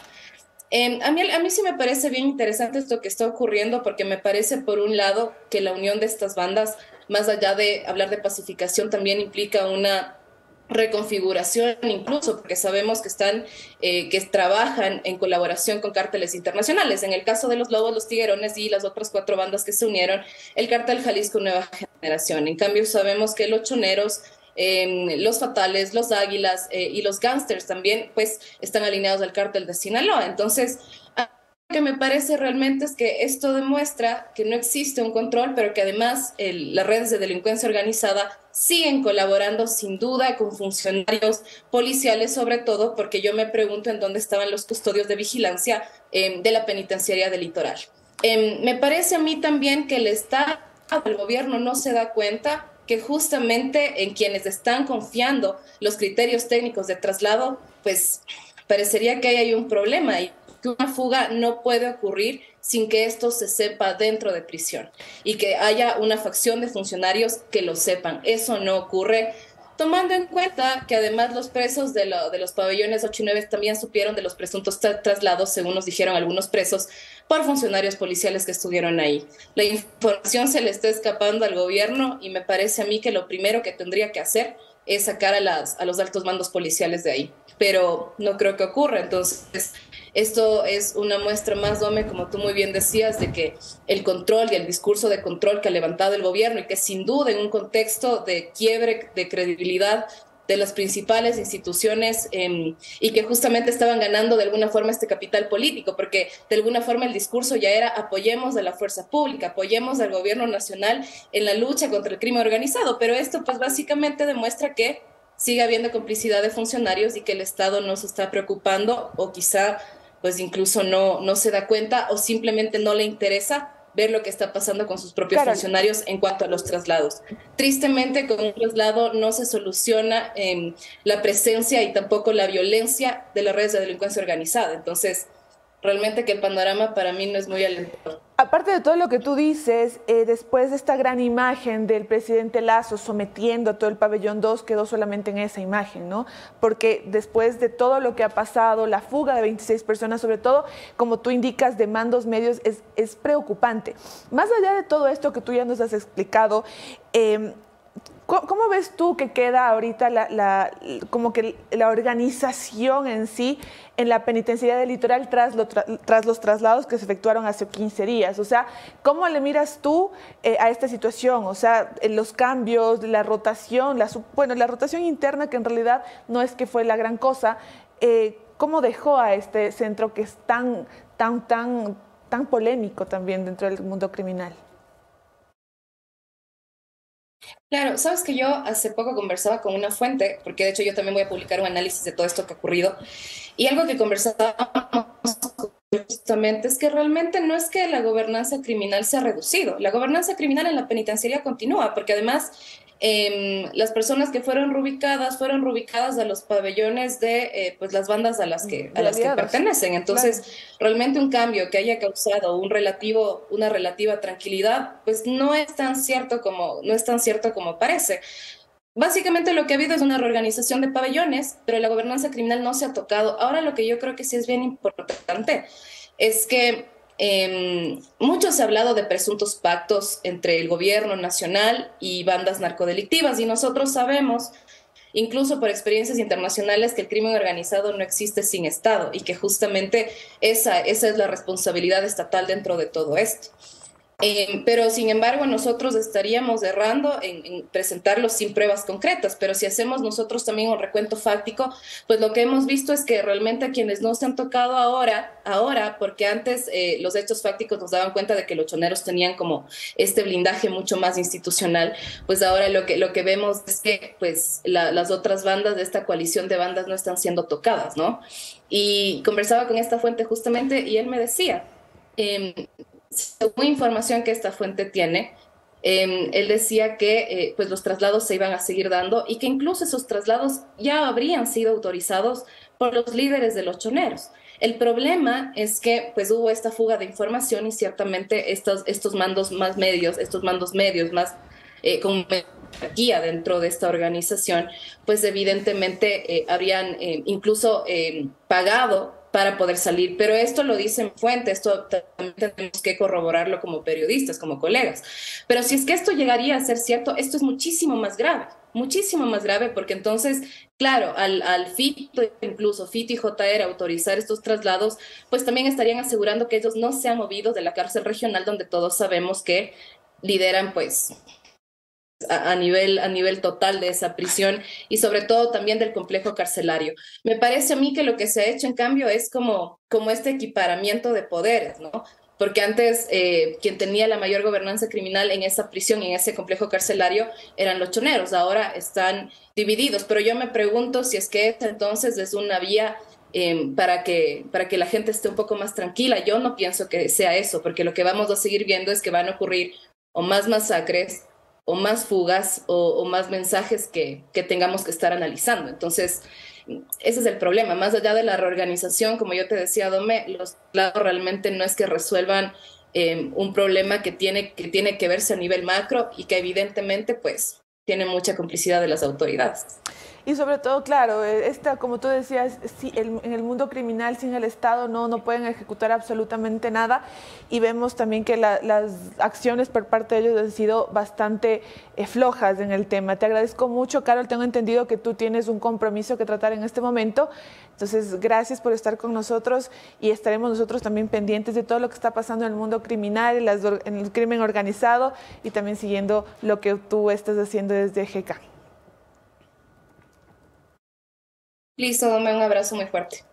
Em, a, mí, a mí sí me parece bien interesante esto que está ocurriendo porque me parece, por un lado, que la unión de estas bandas, más allá de hablar de pacificación, también implica una reconfiguración incluso porque sabemos que están eh, que trabajan en colaboración con cárteles internacionales. En el caso de los lobos los tiguerones y las otras cuatro bandas que se unieron el cártel Jalisco Nueva Generación. En cambio sabemos que los choneros Em, los fatales, los águilas eh, y los gángsters también, pues están alineados al cártel de Sinaloa. Entonces, lo que me parece realmente es que esto demuestra que no existe un control, pero que además las redes de delincuencia organizada siguen colaborando sin duda con funcionarios policiales, sobre todo porque yo me pregunto en dónde estaban los custodios de vigilancia em, de la penitenciaría del litoral. Em, me parece a mí también que el Estado, el gobierno no se da cuenta que justamente en quienes están confiando los criterios técnicos de traslado, pues parecería que hay un problema y que una fuga no puede ocurrir sin que esto se sepa dentro de prisión y que haya una facción de funcionarios que lo sepan. Eso no ocurre tomando en cuenta que además los presos de, de los pabellones 8 y 9 también supieron de los presuntos traslados, según nos dijeron algunos presos, por funcionarios policiales que estuvieron ahí. La información se le está escapando al gobierno y me parece a mí que lo primero que tendría que hacer es sacar a, los altos mandos policiales de ahí, pero no creo que ocurra. Entonces, esto es una muestra más, Dome, como tú muy bien decías, de que el control y el discurso de control que ha levantado el gobierno y que sin duda en un contexto de quiebre de credibilidad de las principales instituciones em, y que justamente estaban ganando de alguna forma este capital político, porque de alguna forma el discurso ya era apoyemos a la fuerza pública, apoyemos al gobierno nacional en la lucha contra el crimen organizado, pero esto pues básicamente demuestra que sigue habiendo complicidad de funcionarios y que el Estado no se está preocupando o quizá pues incluso no, no se da cuenta o simplemente no le interesa ver lo que está pasando con sus propios funcionarios en cuanto a los traslados. Tristemente, con un traslado no se soluciona eh, la presencia y tampoco la violencia de las redes de delincuencia organizada. Entonces, realmente que el panorama para mí no es muy alentador. Aparte de todo lo que tú dices, eh, después de esta gran imagen del presidente Lazo sometiendo a todo el pabellón 2, quedó solamente en esa imagen, ¿no? Porque después de todo lo que ha pasado, la fuga de 26 personas, sobre todo, como tú indicas, de mandos medios, es, es preocupante. Más allá de todo esto que tú ya nos has explicado, eh, ¿Cómo ves tú que queda ahorita la, como que la organización en sí en la penitenciaría del litoral tras, los traslados que se efectuaron hace 15 días? O sea, ¿cómo le miras tú eh, a esta situación? O sea, los cambios, la rotación, la, bueno, la rotación interna que en realidad no es que fue la gran cosa, eh, ¿cómo dejó a este centro que es tan, tan, tan, tan polémico también dentro del mundo criminal? Claro, sabes que yo hace poco conversaba con una fuente, porque de hecho yo también voy a publicar un análisis de todo esto que ha ocurrido, y algo que conversábamos justamente es que realmente no es que la gobernanza criminal se ha reducido, la gobernanza criminal en la penitenciaría continúa, porque además eh, las personas que fueron rubicadas fueron rubicadas a los pabellones de eh, pues las bandas a las que, a las que pertenecen. Entonces, realmente un cambio que haya causado un relativo, una relativa tranquilidad, pues no es tan cierto como, no es tan cierto como parece. Básicamente lo que ha habido es una reorganización de pabellones, pero la gobernanza criminal no se ha tocado. Ahora lo que yo creo que sí es bien importante es que eh, mucho se ha hablado de presuntos pactos entre el gobierno nacional y bandas narcodelictivas y nosotros sabemos, incluso por experiencias internacionales, que el crimen organizado no existe sin Estado y que justamente esa, esa es la responsabilidad estatal dentro de todo esto. Eh, pero sin embargo, nosotros estaríamos errando en, presentarlos sin pruebas concretas. Pero si hacemos nosotros también un recuento fáctico, pues lo que hemos visto es que realmente a quienes no se han tocado ahora, ahora, porque antes eh, los hechos fácticos nos daban cuenta de que los choneros tenían como este blindaje mucho más institucional, pues ahora lo que, lo que vemos es que pues las otras bandas de esta coalición de bandas no están siendo tocadas, ¿no? Y conversaba con esta fuente justamente y él me decía, eh, según información que esta fuente tiene, em, él decía que eh, pues los traslados se iban a seguir dando y que incluso esos traslados ya habrían sido autorizados por los líderes de los choneros. El problema es que pues hubo esta fuga de información y ciertamente estos, estos mandos más medios, estos mandos medios más eh, con guía dentro de esta organización, pues evidentemente eh, habrían incluso pagado para poder salir. Pero esto lo dicen fuentes, esto también tenemos que corroborarlo como periodistas, como colegas. Pero si es que esto llegaría a ser cierto, esto es muchísimo más grave, muchísimo más grave, porque entonces, claro, al, al FITO, incluso FITO y JR autorizar estos traslados, pues también estarían asegurando que ellos no se han movido de la cárcel regional donde todos sabemos que lideran pues a, nivel, a nivel total de esa prisión y sobre todo también del complejo carcelario. Me parece a mí que lo que se ha hecho en cambio es como, como este equiparamiento de poderes, ¿no? Porque antes eh, quien tenía la mayor gobernanza criminal en esa prisión en ese complejo carcelario eran los choneros, ahora están divididos. Pero yo me pregunto si es que entonces es una vía em, para, que, para que la gente esté un poco más tranquila. Yo no pienso que sea eso, porque lo que vamos a seguir viendo es que van a ocurrir o más masacres o más fugas o, más mensajes que, tengamos que estar analizando. Entonces, ese es el problema. Más allá de la reorganización, como yo te decía, Dome, los lados realmente no es que resuelvan eh, un problema que tiene, que tiene que verse a nivel macro y que evidentemente pues tiene mucha complicidad de las autoridades. Y sobre todo, claro, eh, esta, como tú decías, en el mundo criminal sin el Estado no, no pueden ejecutar absolutamente nada y vemos también que las acciones por parte de ellos han sido bastante eh, flojas en el tema. Te agradezco mucho, Carol, tengo entendido que tú tienes un compromiso que tratar en este momento, entonces gracias por estar con nosotros y estaremos nosotros también pendientes de todo lo que está pasando en el mundo criminal, en el crimen organizado y también siguiendo lo que tú estás haciendo desde GK. Listo, dame un abrazo muy fuerte.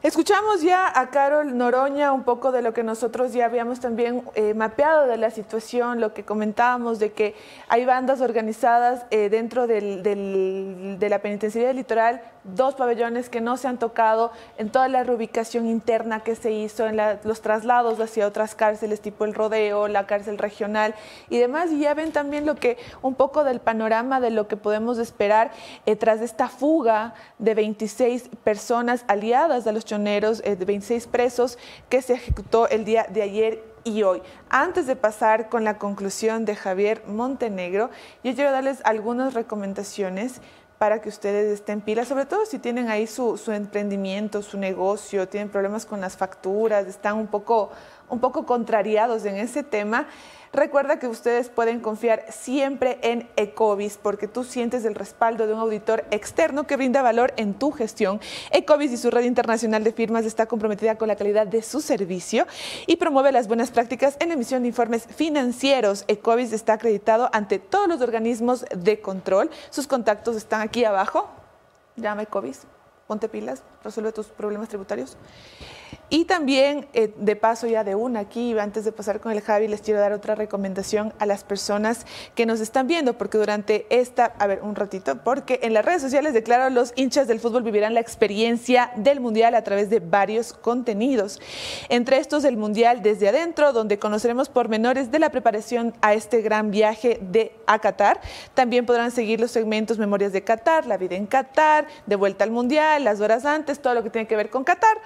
Escuchamos ya a Carol Noroña un poco de lo que nosotros ya habíamos también eh, mapeado de la situación, lo que comentábamos de que hay bandas organizadas eh, dentro del, de la penitenciaría del litoral dos pabellones que no se han tocado en toda la reubicación interna que se hizo, en la- los traslados hacia otras cárceles tipo el Rodeo, la cárcel regional y demás. Y ya ven también lo que, un poco del panorama de lo que podemos esperar eh, tras esta fuga de 26 personas aliadas a los eh, de 26 presos que se ejecutó el día de ayer y hoy. Antes de pasar con la conclusión de Javier Montenegro, yo quiero darles algunas recomendaciones para que ustedes estén pilas, sobre todo si tienen ahí su emprendimiento, su negocio, tienen problemas con las facturas, están un poco, un poco contrariados en ese tema. Recuerda que ustedes pueden confiar siempre en Ecovis porque tú sientes el respaldo de un auditor externo que brinda valor en tu gestión. Ecovis y su red internacional de firmas está comprometida con la calidad de su servicio y promueve las buenas prácticas en la emisión de informes financieros. Ecovis está acreditado ante todos los organismos de control. Sus contactos están aquí abajo. Llama Ecovis, ponte pilas, resuelve tus problemas tributarios. Y también, eh, de paso ya de una aquí, antes de pasar con el Javi, les quiero dar otra recomendación a las personas que nos están viendo, porque durante esta, a ver, un ratito, porque en las redes sociales declaro los hinchas del fútbol vivirán la experiencia del Mundial a través de varios contenidos. Entre estos, el Mundial desde adentro, donde conoceremos pormenores de la preparación a este gran viaje de a Qatar. También podrán seguir los segmentos Memorias de Qatar, La vida en Qatar, De vuelta al Mundial, las horas antes, todo lo que tiene que ver con Qatar,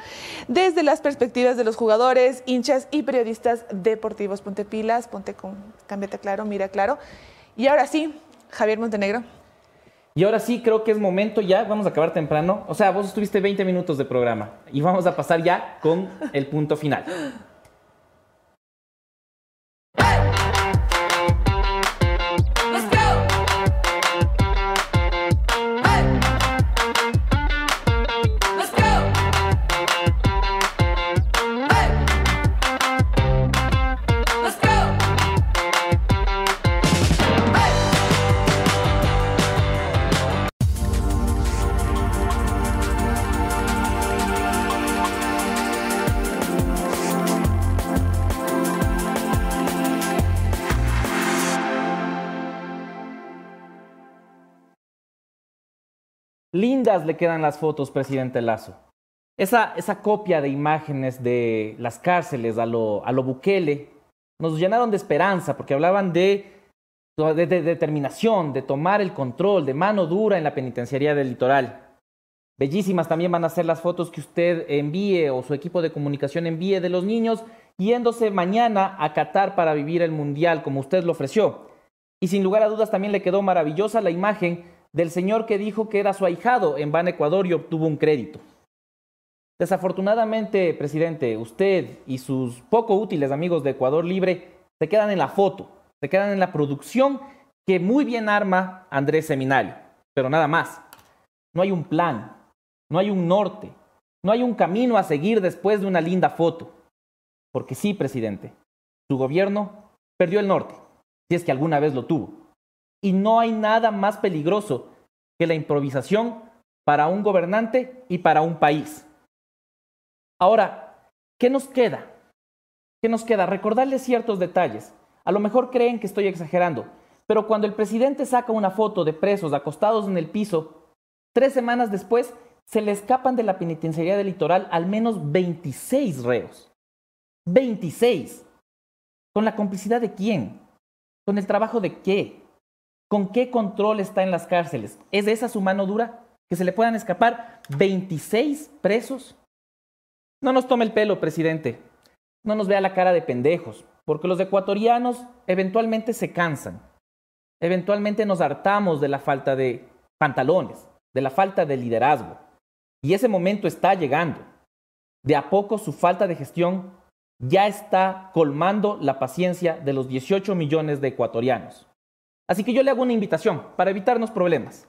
desde las perspectivas de los jugadores, hinchas y periodistas deportivos. Ponte pilas, ponte con, cámbiate claro, mira claro. Y ahora sí, Javier Montenegro. Y ahora sí, creo que es momento ya, vamos a acabar temprano. O sea, vos estuviste 20 minutos de programa y vamos a pasar ya con el punto final. Lindas le quedan las fotos, presidente Lazo. Esa, esa copia de imágenes de las cárceles a lo, a lo Bukele nos llenaron de esperanza porque hablaban de, de, de determinación, de tomar el control, de mano dura en la penitenciaría del litoral. Bellísimas también van a ser las fotos que usted envíe o su equipo de comunicación envíe de los niños yéndose mañana a Qatar para vivir el Mundial como usted lo ofreció. Y sin lugar a dudas también le quedó maravillosa la imagen del señor que dijo que era su ahijado en Ban Ecuador y obtuvo un crédito. Desafortunadamente, presidente, usted y sus poco útiles amigos de Ecuador Libre se quedan en la foto, se quedan en la producción que muy bien arma Andrés Seminario, pero nada más. No hay un plan, no hay un norte, no hay un camino a seguir después de una linda foto. Porque sí, presidente, su gobierno perdió el norte, si es que alguna vez lo tuvo. Y no hay nada más peligroso que la improvisación para un gobernante y para un país. Ahora, ¿qué nos queda? ¿Qué nos queda? Recordarles ciertos detalles. A lo mejor creen que estoy exagerando, pero cuando el presidente saca una foto de presos acostados en el piso, tres semanas después se le escapan de la penitenciaría del litoral al menos 26 reos. 26. ¿Con la complicidad de quién? ¿Con el trabajo de qué? ¿Con qué control está en las cárceles? ¿Es esa su mano dura? ¿Que se le puedan escapar 26 presos? No nos tome el pelo, presidente. No nos vea la cara de pendejos, porque los ecuatorianos eventualmente se cansan. Eventualmente nos hartamos de la falta de pantalones, de la falta de liderazgo. Y ese momento está llegando. De a poco su falta de gestión ya está colmando la paciencia de los 18 millones de ecuatorianos. Así que yo le hago una invitación para evitarnos problemas.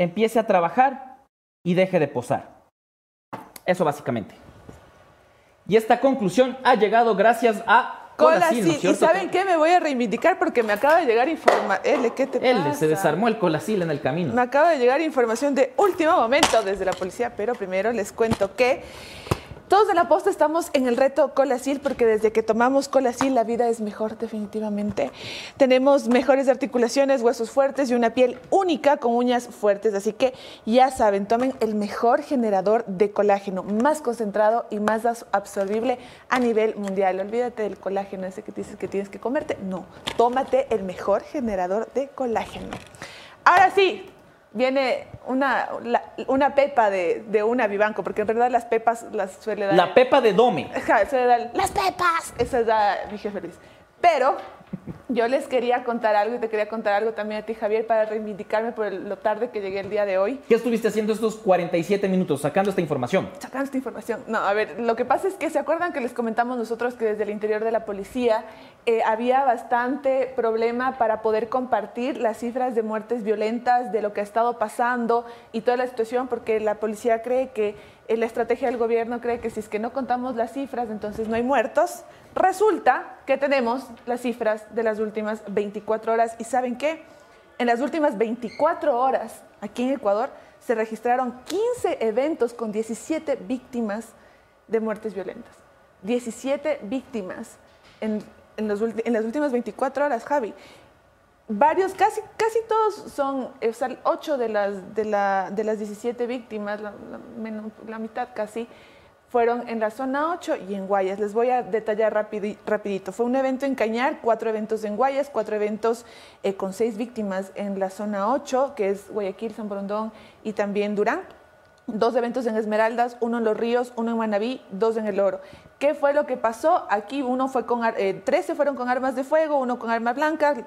Empiece a trabajar y deje de posar. Eso básicamente. Y esta conclusión ha llegado gracias a Colacil. ¿no ¿Y saben qué? Me voy a reivindicar porque me acaba de llegar información. ¿Qué te Él pasa? se desarmó el colacil en el camino. Me acaba de llegar información de último momento desde la policía, pero primero les cuento que Todos de la posta estamos en el reto Colasil porque desde que tomamos Colasil la vida es mejor definitivamente. Tenemos mejores articulaciones, huesos fuertes y una piel única con uñas fuertes. Así que ya saben, tomen el mejor generador de colágeno, más concentrado y más absorbible a nivel mundial. Olvídate del colágeno ese que dices que tienes que comerte. No, tómate el mejor generador de colágeno. Ahora sí, viene una, una pepa de, de una vivanco, porque en realidad las pepas las suele dar. La pepa de Dome. suele dar, las pepas. Esa es la mi jefe feliz. Pero yo les quería contar algo y te quería contar algo también a ti, Javier, para reivindicarme por lo tarde que llegué el día de hoy. ¿Qué estuviste haciendo estos 47 minutos sacando esta información? Sacando esta información. No, a ver, lo que pasa es que se acuerdan que les comentamos nosotros que desde el interior de la policía eh, había bastante problema para poder compartir las cifras de muertes violentas, de lo que ha estado pasando y toda la situación, porque la policía cree que eh, la estrategia del gobierno cree que si es que no contamos las cifras, entonces no hay muertos. Resulta que tenemos las cifras de las últimas 24 horas y ¿saben qué? En las últimas 24 horas aquí en Ecuador se registraron 15 eventos con 17 víctimas de muertes violentas. 17 víctimas en, en, las últimas 24 horas, Javi. Varios, casi, casi todos son, o sea, 8 de las, de, la, de las 17 víctimas, la mitad casi, fueron en la zona 8 y en Guayas. Les voy a detallar rapidito. Fue un evento en Cañar, cuatro eventos en Guayas, cuatro eventos eh, con seis víctimas en la zona 8, que es Guayaquil, San Borondón y también Durán. Dos eventos en Esmeraldas, uno en Los Ríos, uno en Manabí, dos en El Oro. ¿Qué fue lo que pasó? Aquí uno fue con, eh, 13 fueron con armas de fuego, uno con armas blancas,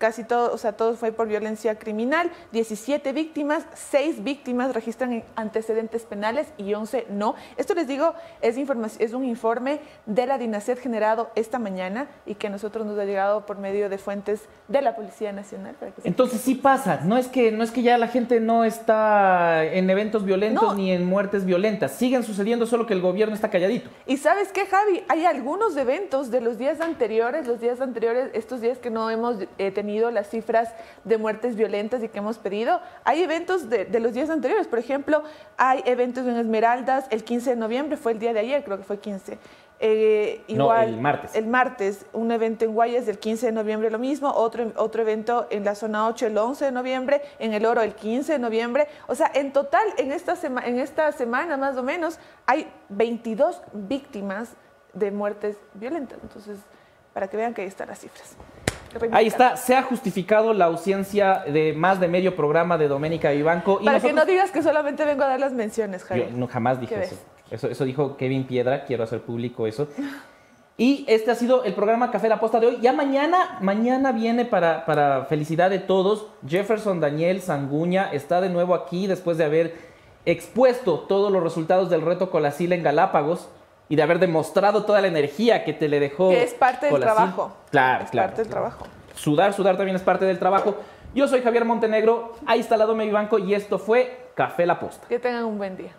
casi todo, o sea, todo fue por violencia criminal, 17 víctimas, 6 víctimas registran antecedentes penales y 11 no. Esto les digo, es, es un informe de la DINASET generado esta mañana y que a nosotros nos ha llegado por medio de fuentes de la Policía Nacional. Entonces sí pasa, no es, que, no es que ya la gente no está en eventos violentos ni en muertes violentas, siguen sucediendo solo que el gobierno está calladito. Y sabes qué, Javi, hay algunos eventos de los días anteriores, los días anteriores, estos días que no hemos eh, tenido las cifras de muertes violentas y que hemos pedido. Hay eventos de, los días anteriores, por ejemplo, hay eventos en Esmeraldas, el 15 de noviembre, fue el día de ayer, creo que fue 15. Eh, igual, el martes. El martes, un evento en Guayas el 15 de noviembre lo mismo, otro, otro evento en la zona 8 el 11 de noviembre, en el Oro el 15 de noviembre. O sea, en total, en esta, en esta semana más o menos, hay 22 víctimas de muertes violentas. Entonces, para que vean que ahí están las cifras. Ahí está, se ha justificado la ausencia de más de medio programa de Doménica Vivanco. Y Para que no digas que solamente vengo a dar las menciones, Javier. Yo no, jamás dije eso. eso. dijo Kevin Piedra, quiero hacer público eso. Y este ha sido el programa Café La Posta de hoy. Ya mañana, mañana viene para, para felicidad de todos. Jefferson Daniel Sanguña está de nuevo aquí después de haber expuesto todos los resultados del reto Colacil en Galápagos y de haber demostrado toda la energía que te le dejó. Que es parte del trabajo. Claro, es claro. parte del trabajo. Sudar, sudar también es parte del trabajo. Yo soy Javier Montenegro, ha instalado mi banco y esto fue Café La Posta. Que tengan un buen día.